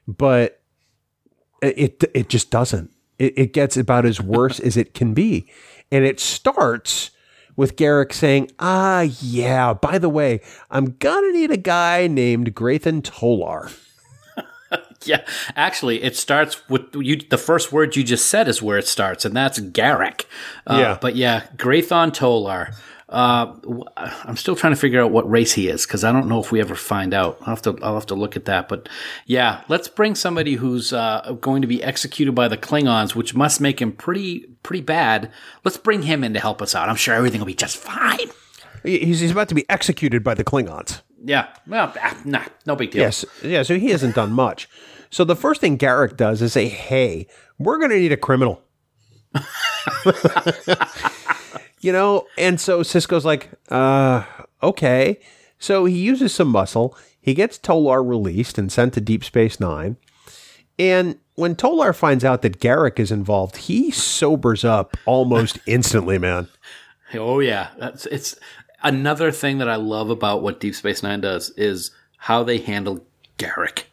Speaker 2: but it it just doesn't. It, it gets about as worse as it can be, and it starts with Garak saying, "Ah, yeah. By the way, I'm gonna need a guy named Grathon Tolar."
Speaker 1: yeah, actually, it starts with you. The first word you just said is where it starts, and that's Garak. Uh,
Speaker 2: Yeah.
Speaker 1: but yeah, Grathon Tolar. Uh, I'm still trying to figure out what race he is because I don't know if we ever find out. I'll have to I'll have to look at that. But yeah, let's bring somebody who's uh, going to be executed by the Klingons, which must make him pretty pretty bad. Let's bring him in to help us out. I'm sure everything will be just fine.
Speaker 2: He's, he's about to be executed by the Klingons.
Speaker 1: Yeah, well, ah, nah, no big deal.
Speaker 2: Yes, yeah. So he hasn't done much. So the first thing Garak does is say, "Hey, we're going to need a criminal." you know, and so Sisko's like, "Uh, okay." So he uses some muscle. He gets Tolar released and sent to Deep Space Nine. And when Tolar finds out that Garak is involved, he sobers up almost instantly, man.
Speaker 1: Oh yeah, that's it's another thing that I love about what Deep Space Nine does is how they handle Garak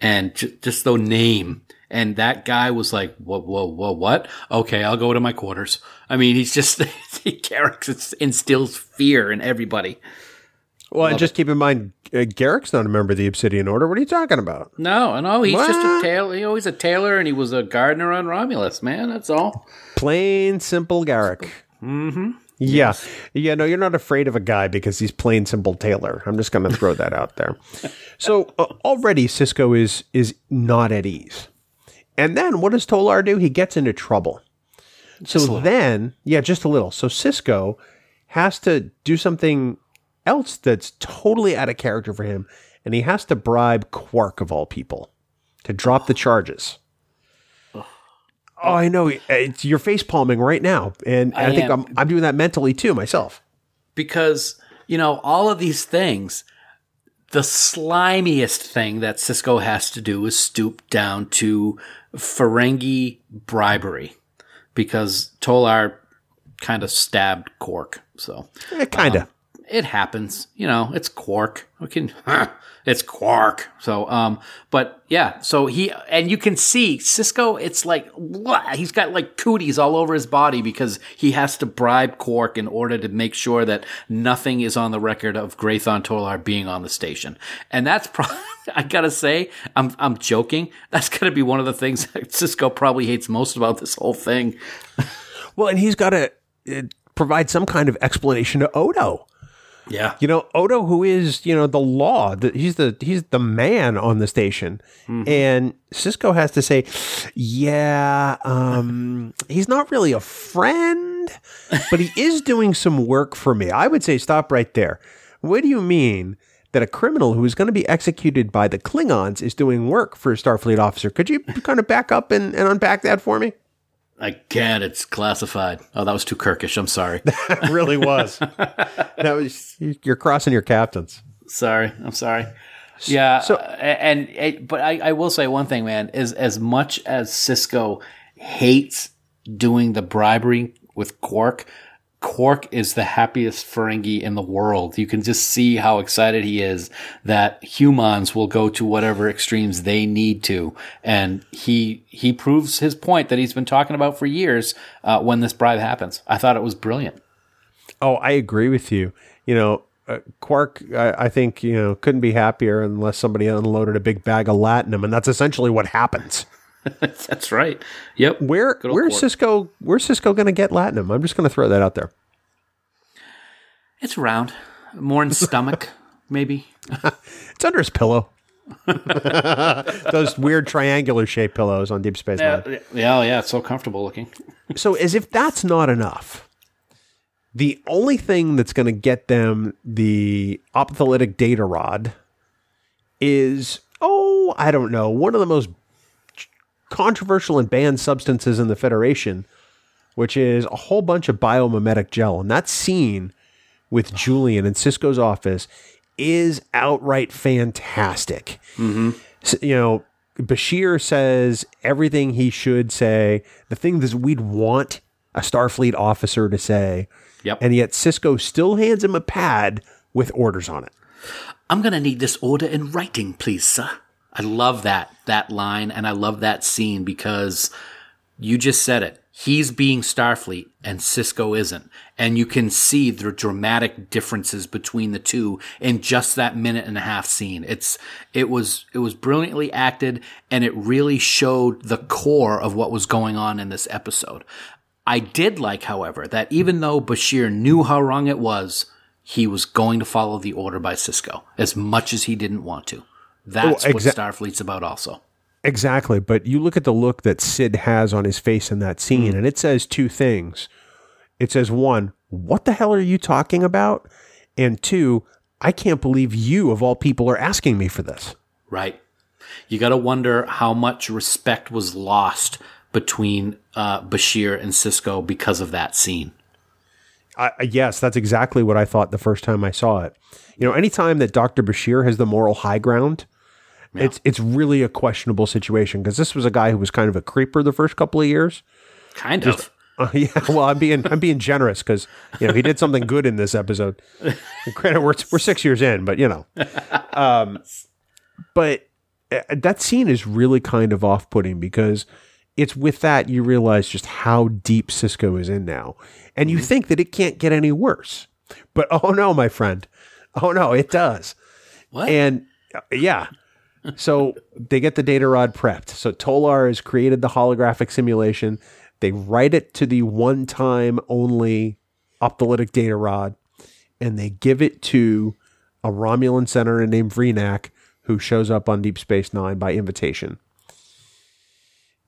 Speaker 1: and j- just the name. And that guy was like, whoa, whoa, whoa, what? Okay, I'll go to my quarters. I mean, he's just, Garak instills fear in everybody.
Speaker 2: Well, and just keep in mind, uh, Garak's not a member of the Obsidian Order. What are you talking about?
Speaker 1: No, no, he's just a tailor. You know, he's a tailor and he was a gardener on Romulus, man. That's all.
Speaker 2: Plain simple Garak. Mm-hmm. Yeah. Yeah, no, you're not afraid of a guy because he's plain simple tailor. I'm just going to throw that out there. So uh, already Sisko is is not at ease. And then what does Tolar do? He gets into trouble. So then, yeah, just a little. So Sisko has to do something else that's totally out of character for him, and he has to bribe Quark of all people to drop the charges. Oh, I know. It's, you're face palming right now, and I,
Speaker 1: I
Speaker 2: think
Speaker 1: am.
Speaker 2: I'm I'm doing that mentally too myself.
Speaker 1: because you know all of these things the slimiest thing that sisko has to do is stoop down to ferengi bribery because tolar kind of stabbed quark so
Speaker 2: kind of.
Speaker 1: Um, it happens you know it's quark. We can it's quark. So um but yeah so he and you can see sisko it's like blah, he's got like cooties all over his body because he has to bribe quark in order to make sure that nothing is on the record of Grathon Tolar being on the station. And that's probably I gotta say I'm I'm joking. That's gonna be one of the things Sisko probably hates most about this whole thing.
Speaker 2: Well, and he's got to uh, provide some kind of explanation to Odo.
Speaker 1: Yeah
Speaker 2: You know, Odo, who is you know the law, the, he's the he's the man on the station, and Sisko has to say, yeah, um, he's not really a friend, but he is doing some work for me. I would say stop right there. What do you mean? That a criminal who is going to be executed by the Klingons is doing work for a Starfleet officer. Could you kind of back up and, and unpack that for me?
Speaker 1: I can't it's classified oh that was too Kirkish I'm sorry
Speaker 2: that really was. that was you're crossing your captains.
Speaker 1: Sorry, I'm sorry. Yeah.
Speaker 2: so-
Speaker 1: and, and but I, I will say one thing, man. Is as much as Sisko hates doing the bribery with Quark, Quark is the happiest Ferengi in the world. You can just see how excited he is that humans will go to whatever extremes they need to, and he he proves his point that he's been talking about for years uh, when this bribe happens. I thought it was brilliant.
Speaker 2: Oh, I agree with you. You know, uh, Quark, I, I think you know couldn't be happier unless somebody unloaded a big bag of latinum, and that's essentially what happens.
Speaker 1: That's right. Yep.
Speaker 2: Where where's. Sisko? Where's Sisko going to get latinum? I'm just going to throw that out there.
Speaker 1: It's round, more in stomach, maybe.
Speaker 2: It's under his pillow. Those weird triangular shaped pillows on Deep Space Nine.
Speaker 1: Yeah, yeah, oh, yeah, it's so comfortable looking.
Speaker 2: So, as if that's not enough, the only thing that's going to get them the optolythic data rod is, oh, I don't know, one of the most controversial and banned substances in the Federation, which is a whole bunch of biomimetic gel. And that scene with Julian in Sisko's office is outright fantastic. Mm-hmm. So, you know, Bashir says everything he should say, the thing that we'd want a Starfleet officer to say.
Speaker 1: Yep.
Speaker 2: And yet Sisko still hands him a pad with orders on it.
Speaker 1: I'm going to need this order in writing, please, sir. I love that that line and I love that scene because you just said it. He's being Starfleet and Sisko isn't. And you can see the dramatic differences between the two in just that minute and a half scene. It's it was it was brilliantly acted and it really showed the core of what was going on in this episode. I did like, however, that even though Bashir knew how wrong it was, he was going to follow the order by Sisko as much as he didn't want to. That's
Speaker 2: Oh,
Speaker 1: what Starfleet's about, also.
Speaker 2: Exactly. But you look at the look that Sid has on his face in that scene, and it says two things. It says, one, what the hell are you talking about? And two, I can't believe you, of all people, are asking me for this.
Speaker 1: Right. You got to wonder how much respect was lost between uh, Bashir and Sisko because of that scene.
Speaker 2: I- yes, that's exactly what I thought the first time I saw it. You know, anytime that Dr. Bashir has the moral high ground, it's it's really a questionable situation because this was a guy who was kind of a creeper the first couple of years.
Speaker 1: Kind of.
Speaker 2: Uh, yeah, well, I'm being I'm being generous because you know he did something good in this episode. Granted, we're we're six years in, but you know, um, but uh, that scene is really kind of off putting because it's with that you realize just how deep Sisko is in now, and you think that it can't get any worse, but oh no, my friend, oh no, it does.
Speaker 1: What?
Speaker 2: And uh, yeah. So they get the data rod prepped. So Tolar has created the holographic simulation. They write it to the one time only optolythic data rod and they give it to a Romulan senator named Vreenak who shows up on Deep Space Nine by invitation.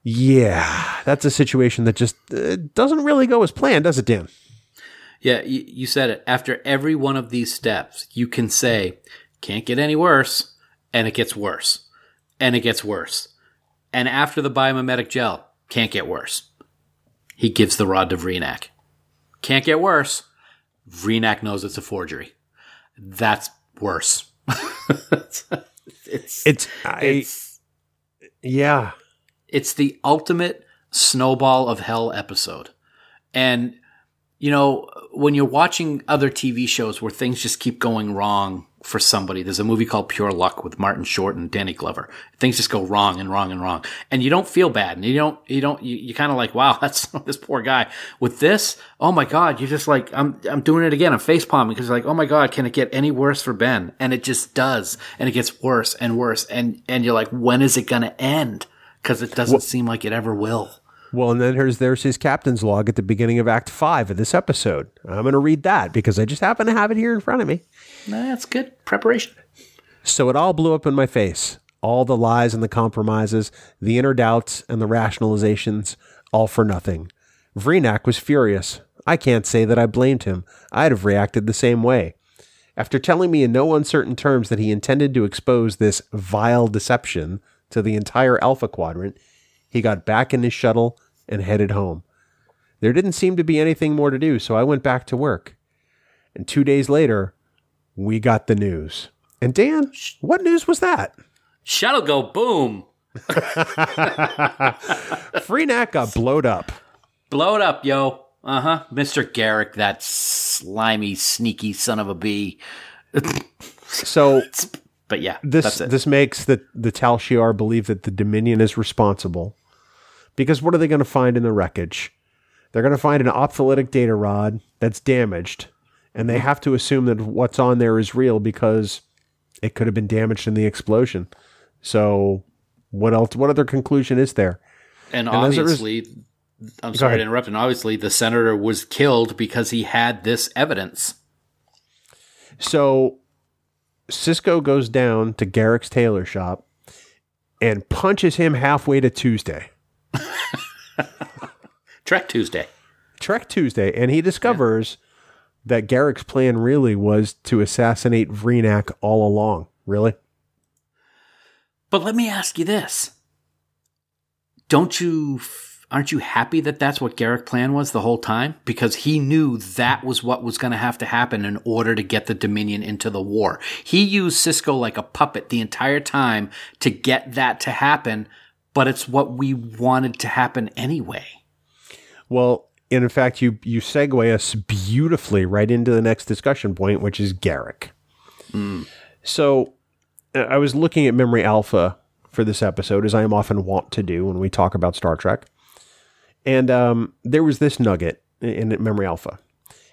Speaker 2: Yeah, that's a situation that just uh, doesn't really go as planned, does it, Dan?
Speaker 1: Yeah, you said it. After every one of these steps, you can say, can't get any worse, and it gets worse, and it gets worse. And after the biomimetic gel, can't get worse. He gives the rod to Vreenak. Can't get worse. Vreenak knows it's a forgery. That's worse. it's,
Speaker 2: It's, I,
Speaker 1: it's
Speaker 2: yeah.
Speaker 1: it's the ultimate snowball of hell episode. And you know, when you're watching other TV shows where things just keep going wrong for somebody, there's a movie called Pure Luck with Martin Short and Danny Glover. Things just go wrong and wrong and wrong. And you don't feel bad. And you don't, you don't, you, you kind of like, wow, that's this poor guy. With this, oh my God, you're just like, I'm, I'm doing it again. I'm face palming because like, oh my God, can it get any worse for Ben? And it just does. And it gets worse and worse. And, and you're like, when is it going to end? Cause it doesn't seem like it ever will.
Speaker 2: Well, and then there's there's his captain's log at the beginning of Act Five of this episode. I'm going to read that because I just happen to have it here in front of me.
Speaker 1: That's good preparation.
Speaker 2: So it all blew up in my face. All the lies and the compromises, the inner doubts and the rationalizations, all for nothing. Vreenak was furious. I can't say that I blamed him. I'd have reacted the same way. After telling me in no uncertain terms that he intended to expose this vile deception to the entire Alpha Quadrant, he got back in his shuttle and headed home. There didn't seem to be anything more to do, so I went back to work. And two days later, we got the news. And Dan, what news was that?
Speaker 1: Shuttle go boom.
Speaker 2: Vreenak got blowed up.
Speaker 1: Blow it up, yo. Uh huh. Mr. Garak, that slimy, sneaky son of a bee.
Speaker 2: So
Speaker 1: But yeah,
Speaker 2: this
Speaker 1: that's it.
Speaker 2: this makes the the Tal Shiar believe that the Dominion is responsible. Because what are they going to find in the wreckage? They're going to find an optolythic data rod that's damaged, and they have to assume that what's on there is real because it could have been damaged in the explosion. So, what else? What other conclusion is there?
Speaker 1: and
Speaker 2: was-
Speaker 1: obviously, I'm sorry to interrupt. And obviously, the senator was killed because he had this evidence.
Speaker 2: So Sisko goes down to Garak's tailor shop and punches him halfway to Tuesday.
Speaker 1: Trek Tuesday.
Speaker 2: Trek Tuesday, and he discovers that Garak's plan really was to assassinate Vreenak all along. Really?
Speaker 1: But let me ask you this: Don't you? Aren't you happy that that's what Garak's plan was the whole time? Because he knew that was what was going to have to happen in order to get the Dominion into the war. He used Sisko like a puppet the entire time to get that to happen, but it's what we wanted to happen anyway.
Speaker 2: Well, and in fact, you you segue us beautifully right into the next discussion point, which is Garak. So, uh, I was looking at Memory Alpha for this episode, as I am often wont to do when we talk about Star Trek, and um, there was this nugget in, in Memory Alpha.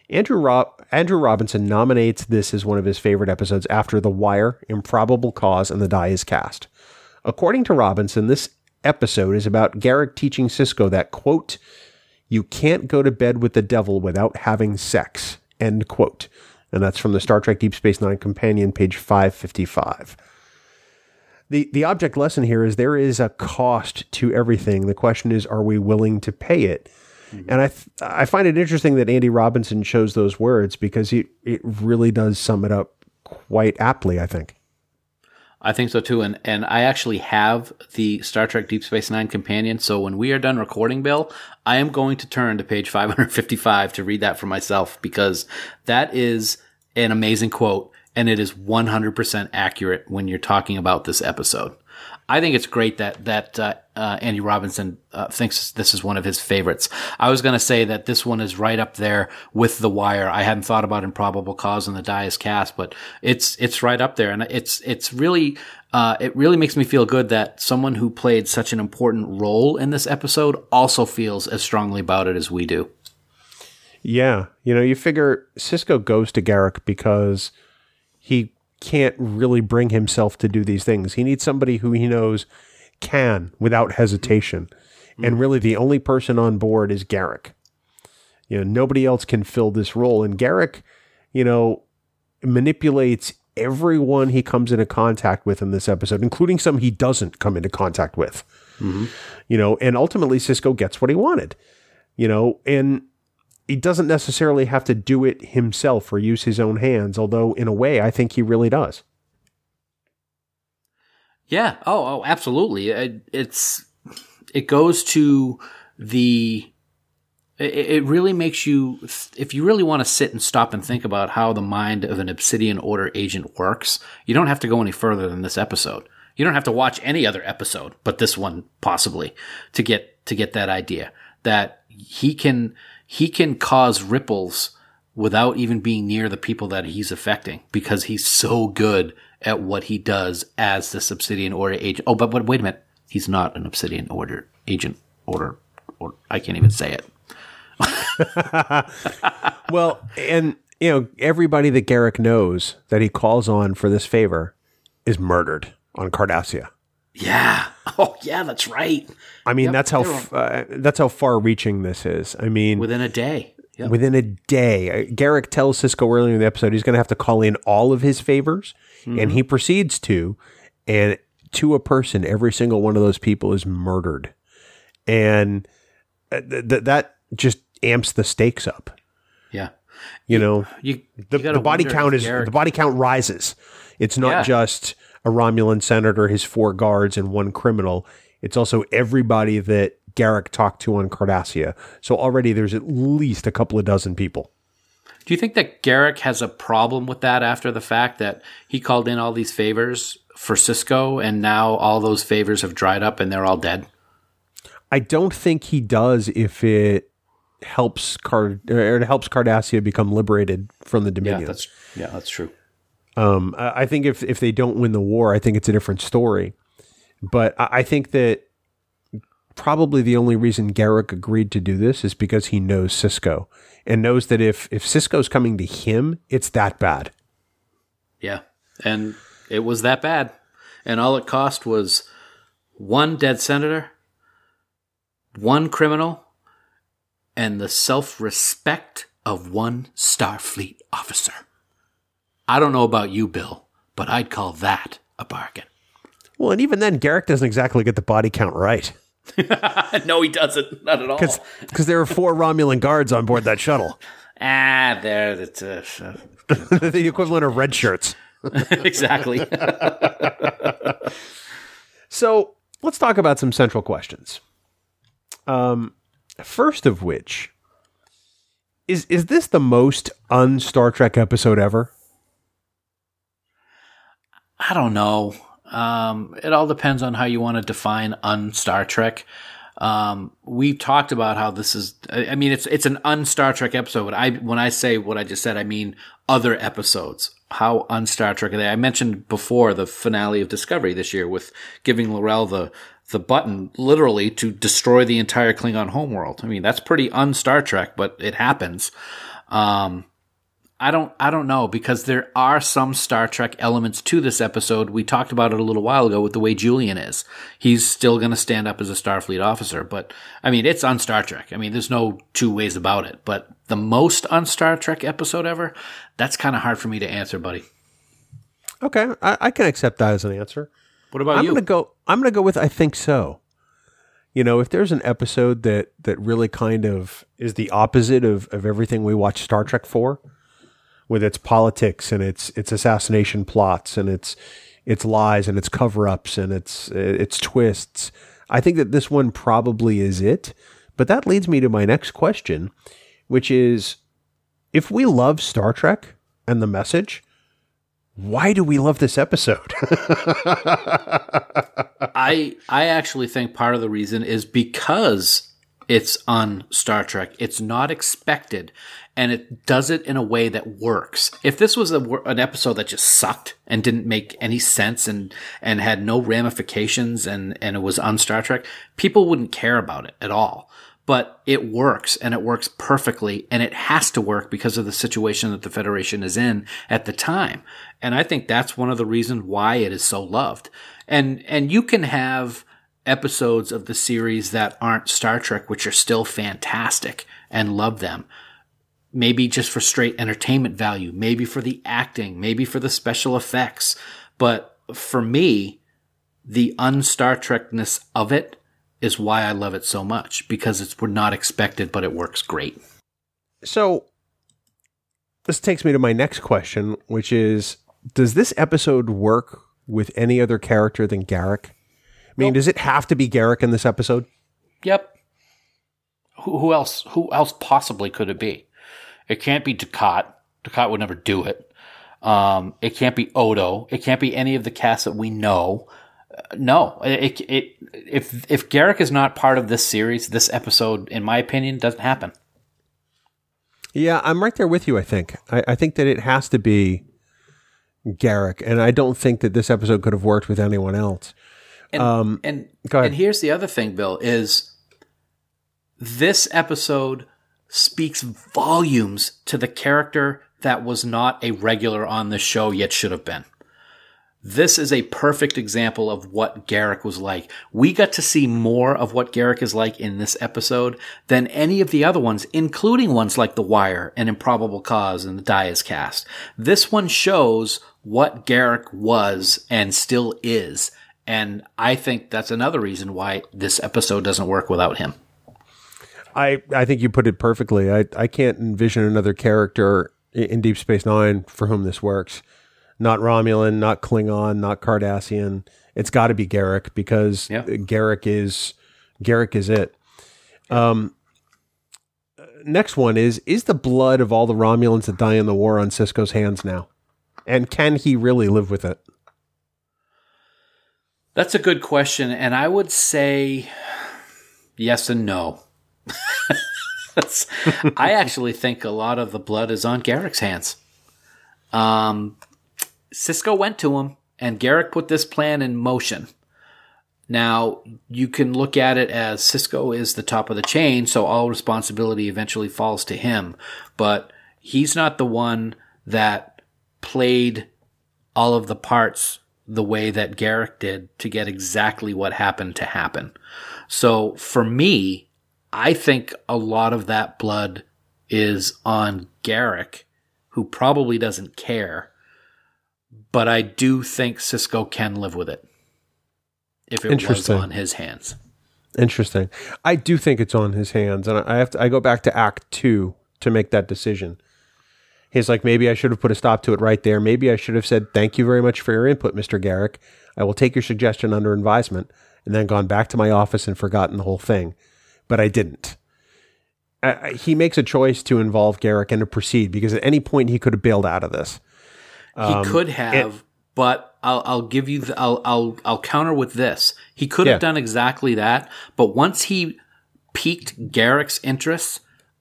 Speaker 2: Andrew Rob- Andrew Robinson nominates this as one of his favorite episodes after The Wire, Improbable Cause, and The Die Is Cast. According to Robinson, this episode is about Garak teaching Sisko that quote you can't go to bed with the devil without having sex. End quote. And that's from the Star Trek Deep Space Nine companion, page 555. The, the object lesson here is there is a cost to everything. The question is, are we willing to pay it? Mm-hmm. And I, th- I find it interesting that Andy Robinson chose those words because it, it really does sum it up quite aptly, I think.
Speaker 1: I think so too, and and I actually have the Star Trek Deep Space Nine companion. So when we are done recording, Bill, I am going to turn to page 555 to read that for myself because that is an amazing quote, and it is 100% accurate when you're talking about this episode. I think it's great that that uh, uh, Andy Robinson uh, thinks this is one of his favorites. I was going to say that this one is right up there with The Wire. I hadn't thought about Improbable Cause and The Die Is Cast, but it's it's right up there, and it's it's really uh, it really makes me feel good that someone who played such an important role in this episode also feels as strongly about it as we do.
Speaker 2: Yeah. You know, you figure Sisko goes to Garak because he can't really bring himself to do these things. He needs somebody who he knows can without hesitation. Mm. And really, the only person on board is Garak. You know, nobody else can fill this role. And Garak, you know, manipulates everyone he comes into contact with in this episode, including some he doesn't come into contact with. Mm-hmm. You know, and ultimately Sisko gets what he wanted. You know, and he doesn't necessarily have to do it himself or use his own hands, although in a way I think he really does.
Speaker 1: Yeah. Oh, oh, absolutely. It, it's it goes to the. It, it really makes you, if you really want to sit and stop and think about how the mind of an Obsidian Order agent works, you don't have to go any further than this episode. You don't have to watch any other episode, but this one possibly to get to get that idea that he can he can cause ripples without even being near the people that he's affecting because he's so good at what he does as the Obsidian Order agent. Oh, but, but wait a minute. He's not an Obsidian Order agent order or I can't even say it.
Speaker 2: Well, and you know, everybody that Garak knows that he calls on for this favor is murdered on Cardassia.
Speaker 1: Yeah. Oh, yeah, that's right.
Speaker 2: I mean,
Speaker 1: Yep,
Speaker 2: that's how f- uh, that's how far-reaching this is. I mean,
Speaker 1: Within a day. Yep.
Speaker 2: within a day, uh, Garak tells Sisko earlier in the episode he's going to have to call in all of his favors, and he proceeds to, and to a person, every single one of those people is murdered, and uh, th- th- that just amps the stakes up.
Speaker 1: Yeah.
Speaker 2: You know,
Speaker 1: You,
Speaker 2: the,
Speaker 1: you gotta
Speaker 2: the body count is
Speaker 1: Garak-
Speaker 2: the body count rises. It's not
Speaker 1: Yeah.
Speaker 2: just a Romulan senator, his four guards, and one criminal. It's also everybody that Garak talked to on Cardassia. So already there's at least a couple of dozen people.
Speaker 1: Do you think that Garak has a problem with that after the fact that he called in all these favors for Sisko and now all those favors have dried up and they're all dead?
Speaker 2: I don't think he does if it helps Card or it helps Cardassia become liberated from the Dominion.
Speaker 1: Yeah, that's yeah, that's true.
Speaker 2: Um, I think if if they don't win the war, I think it's a different story. But I, I think that probably the only reason Garak agreed to do this is because he knows Sisko and knows that if if Sisko's coming to him, it's that bad.
Speaker 1: Yeah. And it was that bad. And all it cost was one dead senator, one criminal, and the self respect of one Starfleet officer. I don't know about you, Bill, but I'd call that a bargain.
Speaker 2: Well, and even then, Garak doesn't exactly get the body count right
Speaker 1: no, he doesn't. Not at all.
Speaker 2: because there are four Romulan guards on board that shuttle,
Speaker 1: ah, there. That's uh,
Speaker 2: the equivalent of red shirts.
Speaker 1: exactly.
Speaker 2: So let's talk about some central questions. Um, first of which is is this the most un Star Trek episode ever?
Speaker 1: I don't know. Um, it all depends on how you want to define un Star Trek. Um, we've talked about how this is. I mean, it's it's an un Star Trek episode. I when I say what I just said, I mean other episodes. How un Star Trek are they? I mentioned before the finale of Discovery this year with giving L'Rell the the button literally to destroy the entire Klingon homeworld. I mean, that's pretty un Star Trek, but it happens. Um, I don't I don't know because there are some Star Trek elements to this episode. We talked about it a little while ago with the way Julian is. He's still going to stand up as a Starfleet officer, but I mean, it's on Star Trek. I mean, there's no two ways about it. But the most on Star Trek episode ever, that's kind of hard for me to answer, buddy.
Speaker 2: Okay, I, I can accept that as an answer.
Speaker 1: What about
Speaker 2: I'm
Speaker 1: you?
Speaker 2: gonna go. I'm gonna go with I think so. You know, if there's an episode that that really kind of is the opposite of of everything we watch Star Trek for, with its politics and its its assassination plots and its its lies and its cover ups and its its twists, I think that this one probably is it. But that leads me to my next question, which is, if we love Star Trek and the message, why do we love this episode?
Speaker 1: I I actually think part of the reason is because it's on Star Trek. It's not expected, and it does it in a way that works. If this was a, an episode that just sucked and didn't make any sense and and had no ramifications and and it was on Star Trek, people wouldn't care about it at all. But it works and it works perfectly and it has to work because of the situation that the Federation is in at the time. And I think that's one of the reasons why it is so loved. And and you can have episodes of the series that aren't Star Trek which are still fantastic and love them maybe just for straight entertainment value, maybe for the acting, maybe for the special effects. But for me, the un-Star Trekness of it is why I love it so much because it's we're not expected, but it works great.
Speaker 2: So this takes me to my next question, which is does this episode work with any other character than Garak? I mean,
Speaker 1: Nope.
Speaker 2: does it have to be Garak in this episode?
Speaker 1: Yep. Who, who else? Who else possibly could it be? It can't be Dukat. Dukat would never do it. Um, it can't be Odo. It can't be any of the cast that we know. Uh, no, it, it, if if Garak is not part of this series, this episode, in my opinion, doesn't happen.
Speaker 2: Yeah, I'm right there with you, I think. I, I think that it has to be Garak, and I don't think that this episode could have worked with anyone else.
Speaker 1: And um, and
Speaker 2: go ahead.
Speaker 1: and here's the other thing, Bill, is this episode speaks volumes to the character that was not a regular on the show yet should have been. This is a perfect example of what Garak was like. We got to see more of what Garak is like in this episode than any of the other ones, including ones like The Wire and Improbable Cause and the Die Is cast. This one shows what Garak was and still is. And I think that's another reason why this episode doesn't work without him.
Speaker 2: I, I think you put it perfectly. I, I can't envision another character in Deep Space Nine for whom this works. Not Romulan, not Klingon, not Cardassian. It's got to be Garak because
Speaker 1: Yeah.
Speaker 2: Garak is Garak is it. Um, next one is is the blood of all the Romulans that die in the war on Sisko's hands now, and can he really live with it?
Speaker 1: That's a good question, and I would say yes and no. I actually think a lot of the blood is on Garak's hands. Um, Sisko went to him, and Garak put this plan in motion. Now, you can look at it as Sisko is the top of the chain, so all responsibility eventually falls to him. But he's not the one that played all of the parts the way that Garak did to get exactly what happened to happen. So for me, I think a lot of that blood is on Garak, who probably doesn't care. but I do think Sisko can live with it if it was on his hands.
Speaker 2: Interesting. I do think it's on his hands, and I have to. I go back to Act Two to make that decision. He's like, maybe I should have put a stop to it right there. Maybe I should have said, "Thank you very much for your input, Mister Garak. I will take your suggestion under advisement," and then gone back to my office and forgotten the whole thing. But I didn't. I, I- he makes a choice to involve Garak and to proceed because at any point he could have bailed out of this.
Speaker 1: he um, could have, but I'll, I'll give you. The, I'll, I'll I'll counter with this. He could
Speaker 2: Yeah.
Speaker 1: have done exactly that, but once he piqued Garak's interest,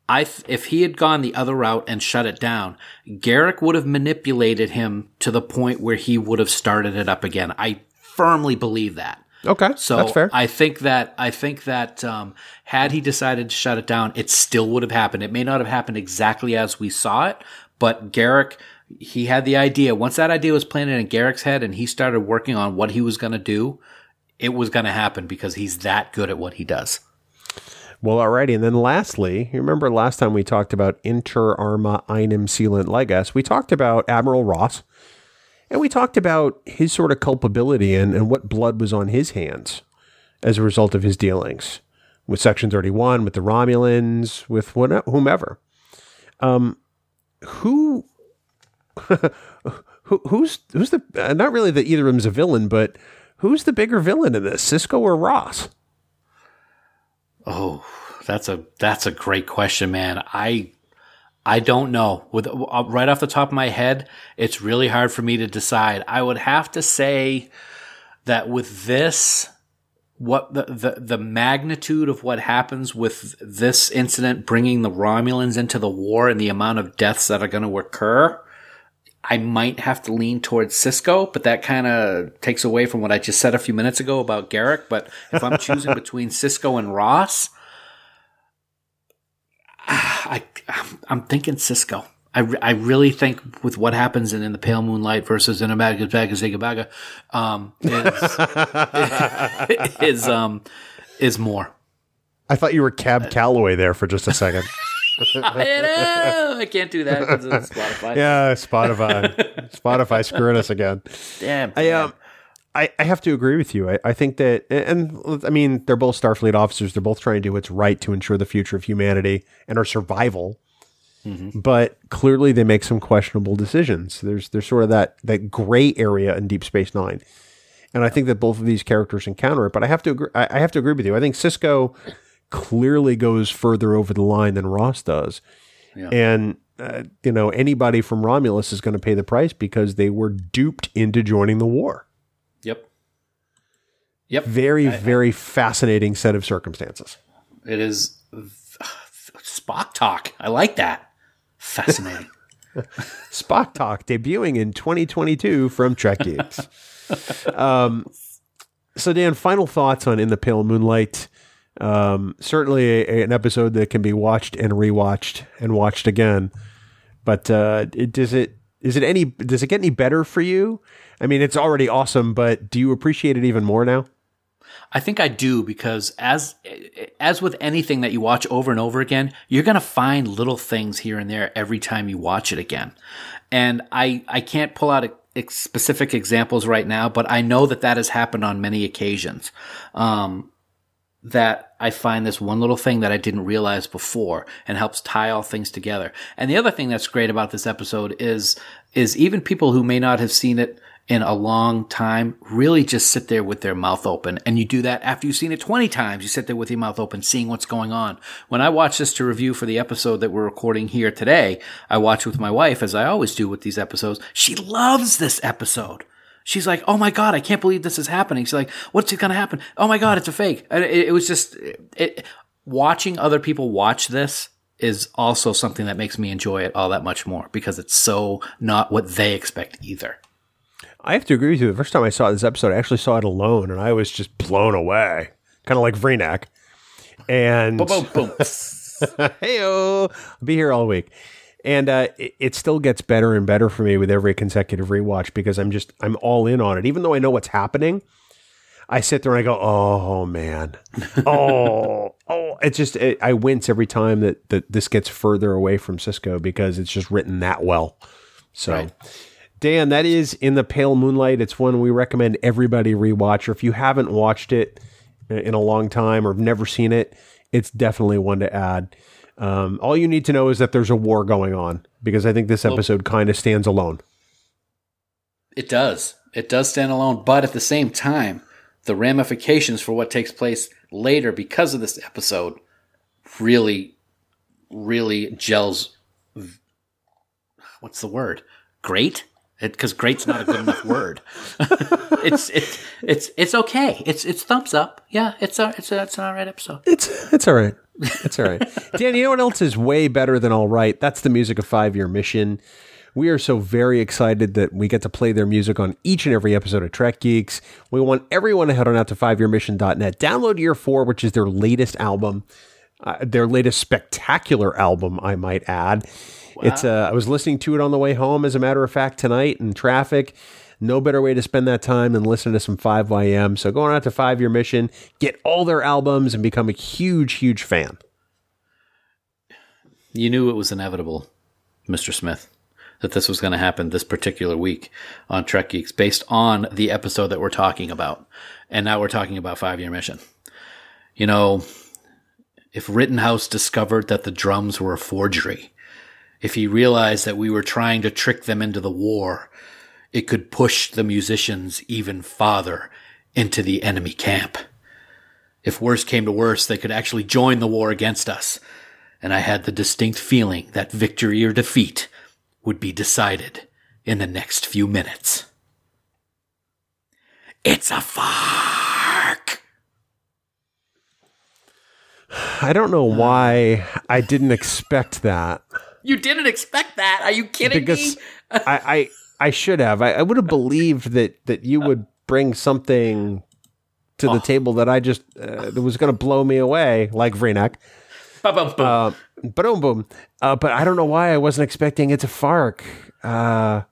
Speaker 1: I th- if he had gone the other route and shut it down, Garak would have manipulated him to the point where he would have started it up again. I firmly believe that.
Speaker 2: Okay,
Speaker 1: So
Speaker 2: that's fair.
Speaker 1: I think that I think that um, had he decided to shut it down, it still would have happened. It may not have happened exactly as we saw it, but Garak he had the idea. Once that idea was planted in Garak's head, and he started working on what he was going to do, it was going to happen because he's that good at what he does.
Speaker 2: Well, alrighty. And then lastly, you remember last time we talked about inter arma enim silent leges, we talked about Admiral Ross, and we talked about his sort of culpability and, and what blood was on his hands as a result of his dealings with Section 31, with the Romulans, with whomever. Um, who, who, who's, who's the, not really that either of them's a villain, but who's the bigger villain in this, Sisko or Ross?
Speaker 1: Oh, that's a that's a great question, man. I I don't know. With uh, right off the top of my head, it's really hard for me to decide. I would have to say that with this what the, the the magnitude of what happens with this incident bringing the Romulans into the war and the amount of deaths that are going to occur, I might have to lean towards Sisko, but that kind of takes away from what I just said a few minutes ago about Garak. But if I'm choosing between Sisko and Ross, I, I'm thinking Sisko. I, I really think with what happens in, in the Pale Moonlight versus in a Bag Bag Zigabaga, um, is, is um is more.
Speaker 2: I thought you were Cab Calloway there for just a second.
Speaker 1: I know I can't do that because of Spotify.
Speaker 2: yeah, Spotify. Spotify screwing us again.
Speaker 1: Damn.
Speaker 2: I um I, I have to agree with you. I, I think that and I mean they're both Starfleet officers. They're both trying to do what's right to ensure the future of humanity and our survival. But clearly they make some questionable decisions. There's there's sort of that that gray area in Deep Space Nine. And I think that both of these characters encounter it. But I have to agree I I have to agree with you. I think Sisko clearly goes further over the line than Ross does. And uh, you know anybody from Romulus is going to pay the price because they were duped into joining the war.
Speaker 1: Yep. Yep.
Speaker 2: Very very fascinating set of circumstances.
Speaker 1: It is Spock talk. I like that. Fascinating.
Speaker 2: Spock Talk debuting in 2022 from Trek Geeks. um, so Dan, final thoughts on In the Pale Moonlight. Um, certainly a, an episode that can be watched and rewatched and watched again. But uh, it, does it is it any does it get any better for you? I mean, it's already awesome, but do you appreciate it even more now?
Speaker 1: I think I do because as as with anything that you watch over and over again, you're going to find little things here and there every time you watch it again. And I I can't pull out ex- specific examples right now, but I know that that has happened on many occasions. Um, that I find this one little thing that I didn't realize before and helps tie all things together. And the other thing that's great about this episode is is even people who may not have seen it in a long time really just sit there with their mouth open. And you do that after you've seen it 20 times. You sit there with your mouth open, seeing what's going on. When I watch this to review for the episode that we're recording here today, I watch with my wife, as I always do with these episodes. She loves this episode. She's like, "Oh my god, I can't believe this is happening." She's like, "What's it going to happen?" "Oh my god, it's a fake." And it, it was just it, watching other people watch this is also something that makes me enjoy it all that much more because it's so not what they expect either.
Speaker 2: I have to agree with you. The first time I saw this episode, I actually saw it alone, and I was just blown away, kind of like Vreenak. And
Speaker 1: Boom, boom, boom.
Speaker 2: hey, I'll be here all week. And uh, it, it still gets better and better for me with every consecutive rewatch because I'm just I'm all in on it. Even though I know what's happening, I sit there and I go, "Oh man, oh, oh!" It's just it, I wince every time that that this gets further away from Sisko because it's just written that well. So,
Speaker 1: Right.
Speaker 2: Dan, that is in the pale moonlight. It's one we recommend everybody rewatch. Or if you haven't watched it in a long time or have never seen it, it's definitely one to add. Um, all you need to know is that there's a war going on because I think this episode kind of stands alone.
Speaker 1: It does. It does stand alone, but at the same time, the ramifications for what takes place later because of this episode really, really gels. What's the word? Great? Because great's not a good enough word. it's it's it's it's okay. It's it's thumbs up. Yeah, it's a it's a, it's an alright episode.
Speaker 2: It's it's all right. It's all right. Dan, you know what else is way better than all right? That's the music of Five Year Mission. We are so very excited that we get to play their music on each and every episode of Trek Geeks. We want everyone to head on out to fiveyearmission.net. Download Year 4, which is their latest album, uh, their latest spectacular album, I might add. It's uh, I was listening to it on the way home, as a matter of fact, tonight in traffic. No better way to spend that time than listen to some 5YM. So going out to Five Year Mission, get all their albums, and become a huge, huge fan.
Speaker 1: You knew it was inevitable, Mr. Smith, that this was going to happen this particular week on Trek Geeks based on the episode that we're talking about. And now we're talking about Five Year Mission. You know, if Rittenhouse discovered that the drums were a forgery, if he realized that we were trying to trick them into the war, it could push the musicians even farther into the enemy camp. If worse came to worse, they could actually join the war against us. And I had the distinct feeling that victory or defeat would be decided in the next few minutes. It's a fark!
Speaker 2: I don't know why I didn't expect that.
Speaker 1: You didn't expect that? Are you kidding
Speaker 2: because
Speaker 1: me?
Speaker 2: I, I I should have. I, I would have believed that that you would bring something to
Speaker 1: Oh.
Speaker 2: the table that I just uh, that was going to blow me away, like Vreenak.
Speaker 1: Ba-bum, boom.
Speaker 2: Uh, boom, boom. Uh, but I don't know why I wasn't expecting it to Fark. Uh,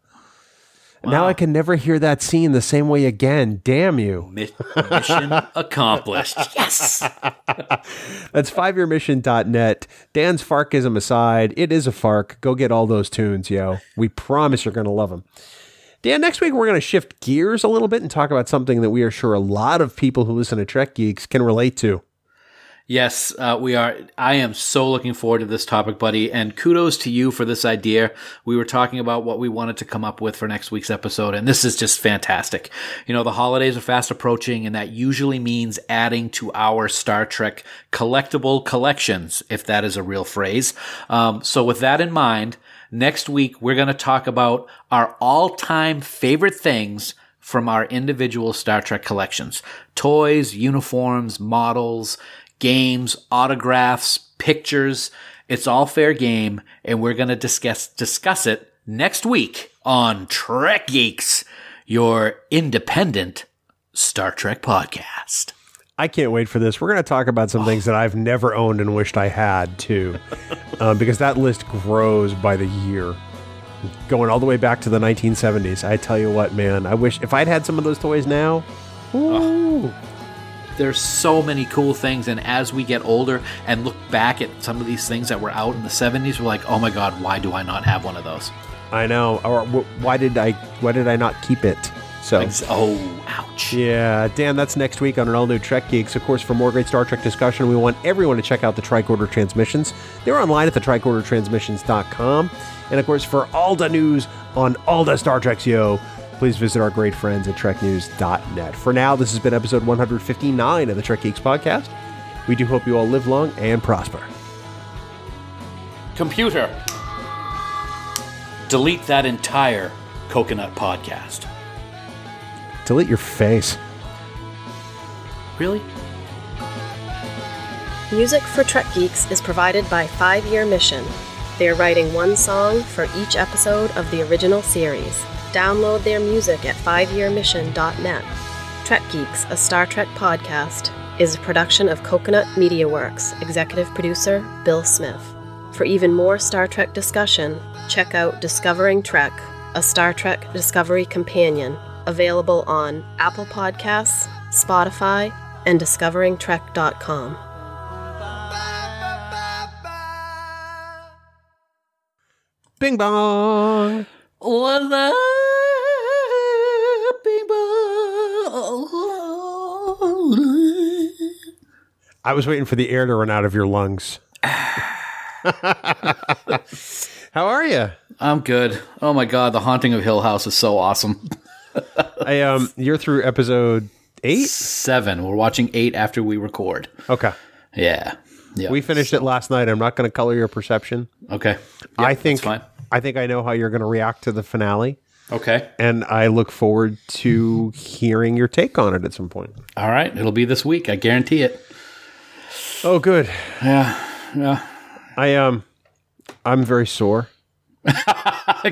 Speaker 2: Now I can never hear that scene the same way again. Damn you.
Speaker 1: Mi- Mission accomplished. Yes.
Speaker 2: That's fiveyearmission.net. Dan's Farkism aside, it is a Fark. Go get all those tunes, yo. We promise you're going to love them. Dan, next week we're going to shift gears a little bit and talk about something that we are sure a lot of people who listen to Trek Geeks can relate to.
Speaker 1: Yes, uh, we are. I am so looking forward to this topic, buddy. And kudos to you for this idea. We were talking about what we wanted to come up with for next week's episode, and this is just fantastic. You know, the holidays are fast approaching, and that usually means adding to our Star Trek collectible collections, if that is a real phrase. Um, so, with that in mind, next week we're going to talk about our all time favorite things from our individual Star Trek collections toys, uniforms, models, games, autographs, pictures. It's all fair game, and we're going to discuss, discuss it next week on Trek Geeks, your independent Star Trek podcast.
Speaker 2: I can't wait for this. We're going to talk about some things that I've never owned and wished I had too, um, because that list grows by the year, going all the way back to the 1970s. I tell you what, man, I wish if I'd had some of those toys now. Ooh,
Speaker 1: There's so many cool things, and as we get older and look back at some of these things that were out in the 70s, we're like, oh my god, why do I not have one of those?
Speaker 2: I know. Or wh- why did I? Why did I not keep it? So.
Speaker 1: Ex- oh, ouch.
Speaker 2: Yeah, Dan, that's next week on an all new Trek Geeks. Of course, for more great Star Trek discussion, we want everyone to check out the Tricorder Transmissions. They're online at the tricordertransmissions.com. And of course, for all the news on all the Star Treks, yo, please visit our great friends at treknews.net. For now, this has been episode 159 of the Trek Geeks podcast. We do hope you all live long and prosper.
Speaker 1: Computer, delete that entire coconut podcast.
Speaker 2: Delete your face.
Speaker 1: Really?
Speaker 4: Music for Trek Geeks is provided by Five Year Mission. They are writing one song for each episode of the original series. Download their music at fiveyearmission.net. Trek Geeks, a Star Trek podcast, is a production of Coconut Media Works, executive producer Bill Smith. For even more Star Trek discussion, check out Discovering Trek, a Star Trek Discovery companion, available on Apple Podcasts, Spotify, and discoveringtrek.com.
Speaker 2: Bing bong!
Speaker 1: What the?
Speaker 2: I was waiting for the air to run out of your lungs. How are you?
Speaker 1: I'm good. Oh my god, the haunting of Hill House is so awesome.
Speaker 2: I um, you're through episode eight.
Speaker 1: Seven. We're watching eight after we record.
Speaker 2: Okay,
Speaker 1: Yeah. Yeah.
Speaker 2: we finished it last night. I'm not going to color your perception.
Speaker 1: Okay.
Speaker 2: I think. I think I know how you're going to react to the finale,
Speaker 1: Okay.
Speaker 2: and I look forward to hearing your take on it at some point.
Speaker 1: All right. It'll be this week. I guarantee it.
Speaker 2: Oh, good.
Speaker 1: Yeah. Yeah.
Speaker 2: I um, I'm very sore.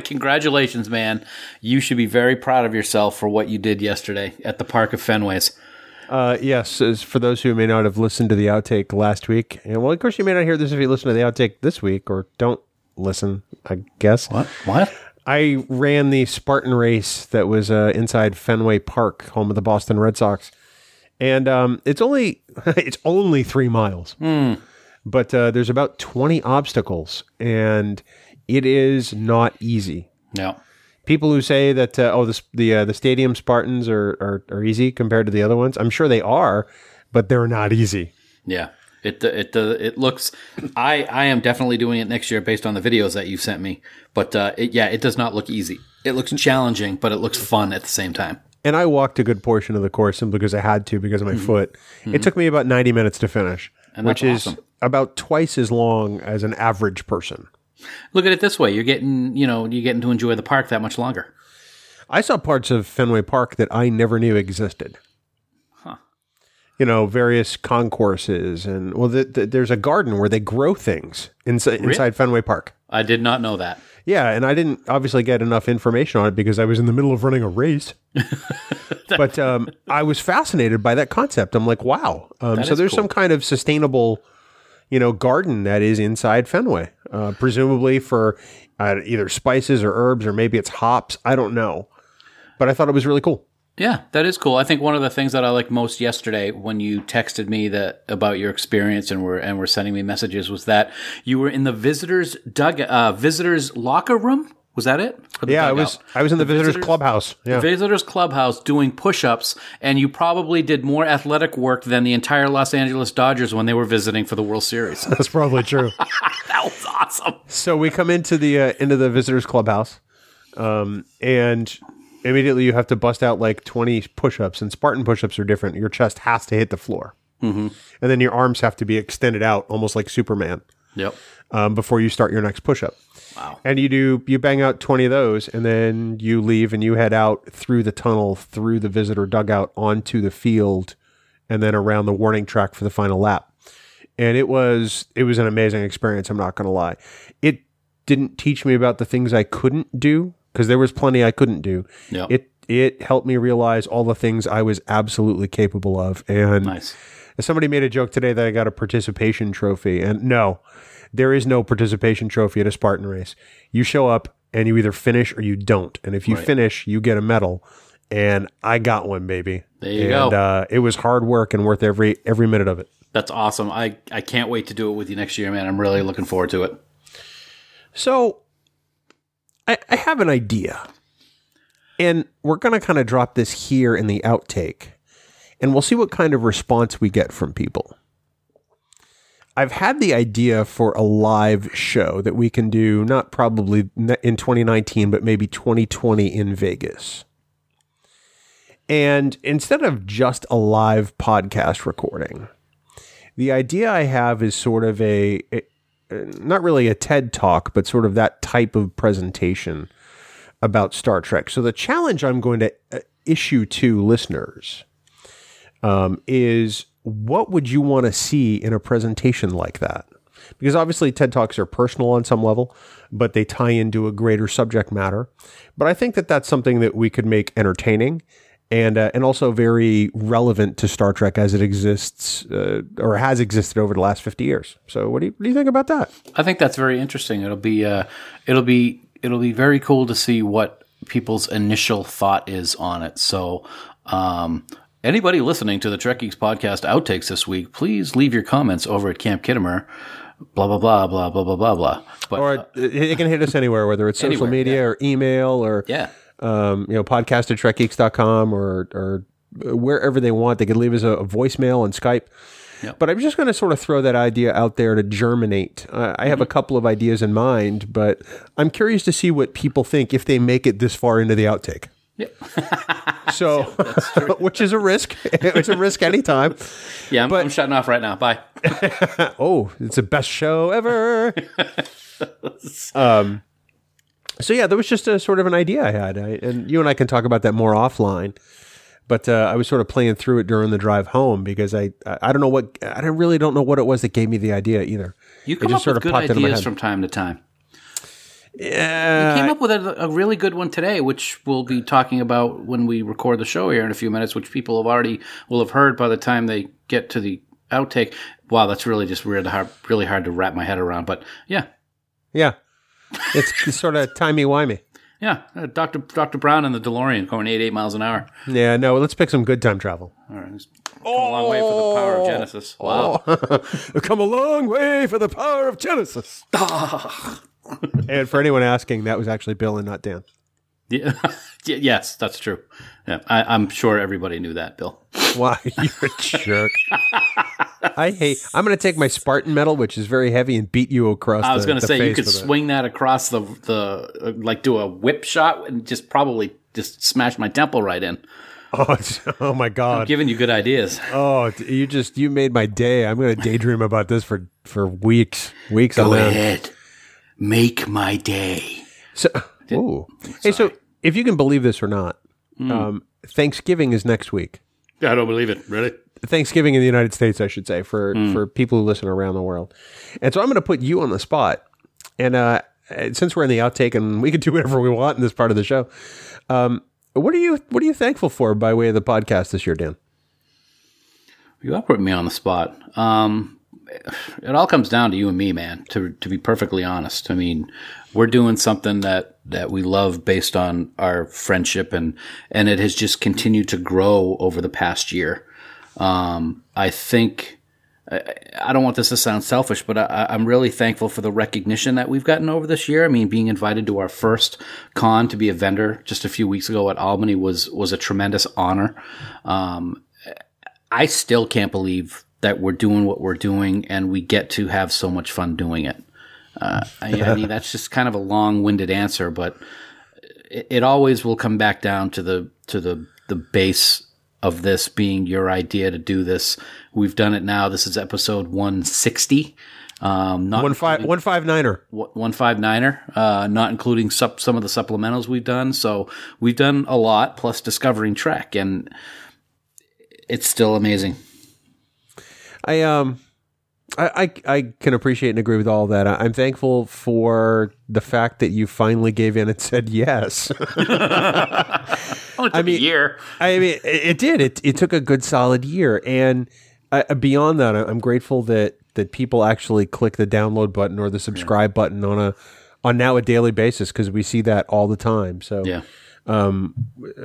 Speaker 1: Congratulations, man. You should be very proud of yourself for what you did yesterday at the Park of Fenways.
Speaker 2: Uh, yes, as for those who may not have listened to the outtake last week, and well, of course, you may not hear this if you listen to the outtake this week, or don't listen. I guess
Speaker 1: What? What?
Speaker 2: I ran the Spartan race that was uh, inside Fenway Park, home of the Boston Red Sox, and um, it's only it's only three miles, but uh, there's about twenty obstacles, and it is not easy.
Speaker 1: No.
Speaker 2: People who say that uh, oh the the uh, the stadium Spartans are, are are easy compared to the other ones, I'm sure they are, but they're not easy.
Speaker 1: Yeah. It it uh, it looks. I I am definitely doing it next year based on the videos that you sent me. But uh, it, yeah, it does not look easy. It looks challenging, but it looks fun at the same time.
Speaker 2: And I walked a good portion of the course simply because I had to because of my foot. It took me about 90 minutes to finish,
Speaker 1: Mm-hmm. And
Speaker 2: which is
Speaker 1: awesome.
Speaker 2: about twice as long as an average person.
Speaker 1: Look at it this way: you're getting you know you're getting to enjoy the park that much longer.
Speaker 2: I saw parts of Fenway Park that I never knew existed. Huh. You know, various concourses, and well, the, the, there's a garden where they grow things inside, inside Fenway Park.
Speaker 1: I did not know that.
Speaker 2: Yeah, and I didn't obviously get enough information on it because I was in the middle of running a race. but um, I was fascinated by that concept. I'm like, wow. Um, so there's
Speaker 1: cool.
Speaker 2: some kind of sustainable, you know, garden that is inside Fenway, uh, presumably for uh, either spices or herbs or maybe it's hops. I don't know, but I thought it was really cool.
Speaker 1: Yeah, that is cool. I think one of the things that I liked most yesterday when you texted me that about your experience and were and were sending me messages was that you were in the visitors dug uh, visitors locker room. Was that it?
Speaker 2: Yeah, I was I was in the, visitors,
Speaker 1: visitors-
Speaker 2: clubhouse. Yeah,
Speaker 1: Visitors Clubhouse doing push ups, and you probably did more athletic work than the entire Los Angeles Dodgers when they were visiting for the World Series.
Speaker 2: that's probably true.
Speaker 1: that was awesome.
Speaker 2: So we come into the uh, into the visitors clubhouse, um, and immediately you have to bust out like twenty push-ups. And Spartan push-ups are different. Your chest has to hit the floor, mm-hmm. and then your arms have to be extended out, almost like Superman,
Speaker 1: Yep.
Speaker 2: um, before you start your next push-up.
Speaker 1: Wow.
Speaker 2: And you do you bang out twenty of those, and then you leave and you head out through the tunnel, through the visitor dugout, onto the field, and then around the warning track for the final lap. And it was it was an amazing experience. I'm not going to lie. It didn't teach me about the things I couldn't do because there was plenty I couldn't do.
Speaker 1: Yep.
Speaker 2: It it helped me realize all the things I was absolutely capable of. And
Speaker 1: Nice.
Speaker 2: Somebody made a joke today that I got a participation trophy, and no, there is no participation trophy at a Spartan race. You show up and you either finish or you don't, and if you finish, you get a medal. And I got one, baby.
Speaker 1: There you
Speaker 2: and,
Speaker 1: go.
Speaker 2: Uh, it was hard work and worth every every minute of it.
Speaker 1: That's awesome. I, I can't wait to do it with you next year, man. I'm really looking forward to it.
Speaker 2: So, I, I have an idea, and we're going to kind of drop this here in the outtake, and we'll see what kind of response we get from people. I've had the idea for a live show that we can do, not probably in 2019, but maybe 2020 in Vegas. And instead of just a live podcast recording, the idea I have is sort of a, a not really a TED talk, but sort of that type of presentation about Star Trek. So the challenge I'm going to uh, issue to listeners um, is what would you want to see in a presentation like that? Because obviously TED Talks are personal on some level, but they tie into a greater subject matter. But I think that that's something that we could make entertaining and uh, and also very relevant to Star Trek as it exists uh, or has existed over the last 50 years. So what do you, what do you think about that?
Speaker 1: I think that's very interesting. It'll be uh, it'll be it'll be very cool to see what people's initial thought is on it. So, um, anybody listening to the Trek Geeks podcast outtakes this week, please leave your comments over at Camp Khitomer. Blah blah blah blah blah blah blah blah. But
Speaker 2: Or
Speaker 1: uh,
Speaker 2: it, it can hit us anywhere, whether it's social
Speaker 1: Anywhere,
Speaker 2: media or email or
Speaker 1: yeah,
Speaker 2: um, you know, podcast at trekgeeks.com or, or wherever they want. They could leave us a, a voicemail on Skype. But I'm just going to sort of throw that idea out there to germinate. Uh, I have a couple of ideas in mind, but I'm curious to see what people think if they make it this far into the outtake.
Speaker 1: Yep.
Speaker 2: So, which is a risk. it's a risk anytime.
Speaker 1: Yeah, I'm,
Speaker 2: But-
Speaker 1: I'm shutting off right now. Bye.
Speaker 2: Oh, it's the best show ever. um, so yeah, there was just a sort of an idea I had, I, and you and I can talk about that more offline. But uh, I was sort of playing through it during the drive home because I I don't know what I don't- really don't know what it was that gave me the idea either.
Speaker 1: You
Speaker 2: It
Speaker 1: come
Speaker 2: just
Speaker 1: up
Speaker 2: sort
Speaker 1: with
Speaker 2: of
Speaker 1: good
Speaker 2: popped into my
Speaker 1: ideas from time to time.
Speaker 2: Yeah,
Speaker 1: came up with a, a really good one today, which we'll be talking about when we record the show here in a few minutes, which people have already will have heard by the time they get to the outtake. Wow, that's really just weird, hard, really hard to wrap my head around. But yeah,
Speaker 2: yeah, it's sort of timey wimey.
Speaker 1: yeah, uh, Doctor Doctor Brown and the DeLorean going 88 miles an hour.
Speaker 2: Yeah, no, let's pick some good time travel.
Speaker 1: All right, it's come a long way for the power of Genesis. Wow.
Speaker 2: Come a long way for the power of Genesis. and for anyone asking, that was actually Bill and not Dan.
Speaker 1: Yeah. Yes, that's true. Yeah, I, I'm sure everybody knew that, Bill.
Speaker 2: Why you're a jerk. I hate. I'm going to take my Spartan medal, which is very heavy, and beat you across.
Speaker 1: I was going to say you could
Speaker 2: with it.
Speaker 1: swing that across the the uh, like do a whip shot and just probably just smash my temple right in.
Speaker 2: Oh, oh my god!
Speaker 1: Giving you good ideas.
Speaker 2: Oh, you just you made my day. I'm going to daydream about this for for weeks, weeks
Speaker 1: Go ahead, make my day.
Speaker 2: So, ooh. hey, so if you can believe this or not, um, Thanksgiving is next week.
Speaker 1: I don't believe it. Really?
Speaker 2: Thanksgiving in the United States, I should say, for for people who listen around the world. And so I'm going to put you on the spot. And uh, since we're in the outtake and we can do whatever we want in this part of the show, um, what are you what are you thankful for by way of the podcast this year, Dan?
Speaker 1: You are putting me on the spot. Um, it all comes down to you and me, man. To to be perfectly honest, I mean, we're doing something that that we love based on our friendship, and and it has just continued to grow over the past year. Um, I think. I, I don't want this to sound selfish, but I, I'm really thankful for the recognition that we've gotten over this year. I mean, being invited to our first con to be a vendor just a few weeks ago at Albany was was a tremendous honor. Um, I still can't believe that we're doing what we're doing and we get to have so much fun doing it. Uh, I, I mean, that's just kind of a long-winded answer, but it, it always will come back down to the to the the base of this being your idea to do this. We've done it now. This is episode 160. Um, not
Speaker 2: One five one five niner.
Speaker 1: one five niner, uh, not including sup- some of the supplementals we've done. So we've done a lot, plus discovering Trek, and it's still amazing.
Speaker 2: I um. I, I, I can appreciate and agree with all that. I, I'm thankful for the fact that you finally gave in and said yes.
Speaker 1: Only took
Speaker 2: mean-
Speaker 1: a year.
Speaker 2: I mean, it, it did. It it took a good solid year, and uh, beyond that, I- I'm grateful that that people actually click the download button or the subscribe button on a on now a daily basis because we see that all the time. So
Speaker 1: Yeah.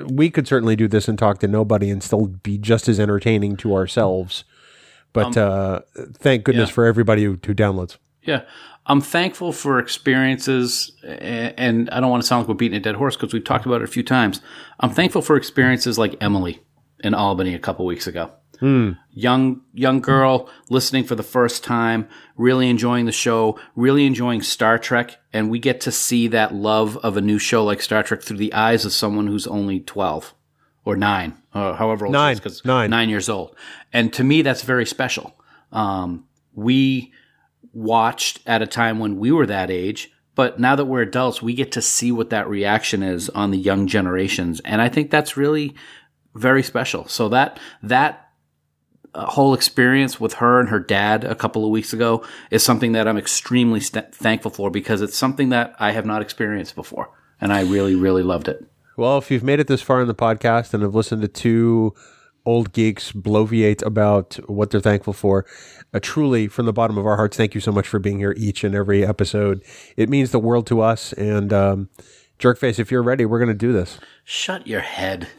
Speaker 2: we could certainly do this and talk to nobody and still be just as entertaining to ourselves. But uh, thank goodness
Speaker 1: yeah.
Speaker 2: for everybody who, who downloads.
Speaker 1: Yeah. I'm thankful for experiences, and I don't want to sound like we're beating a dead horse because we've talked about it a few times. I'm thankful for experiences like Emily in Albany a couple weeks ago. Young young girl listening for the first time, really enjoying the show, really enjoying Star Trek, and we get to see that love of a new show like Star Trek through the eyes of someone who's only 12 or 9, or however old
Speaker 2: Nine.
Speaker 1: she is, 'cause
Speaker 2: Nine.
Speaker 1: nine years old. And to me, that's very special. Um, we watched at a time when we were that age, but now that we're adults, we get to see what that reaction is on the young generations, and I think that's really very special. So that that uh, whole experience with her and her dad a couple of weeks ago is something that I'm extremely st- thankful for because it's something that I have not experienced before, and I really really loved it.
Speaker 2: Well, if you've made it this far in the podcast and have listened to two old geeks bloviate about what they're thankful for, uh, truly, from the bottom of our hearts, thank you so much for being here each and every episode. It means the world to us. And um, Jerkface, if you're ready, we're going to do this.
Speaker 1: Shut your head.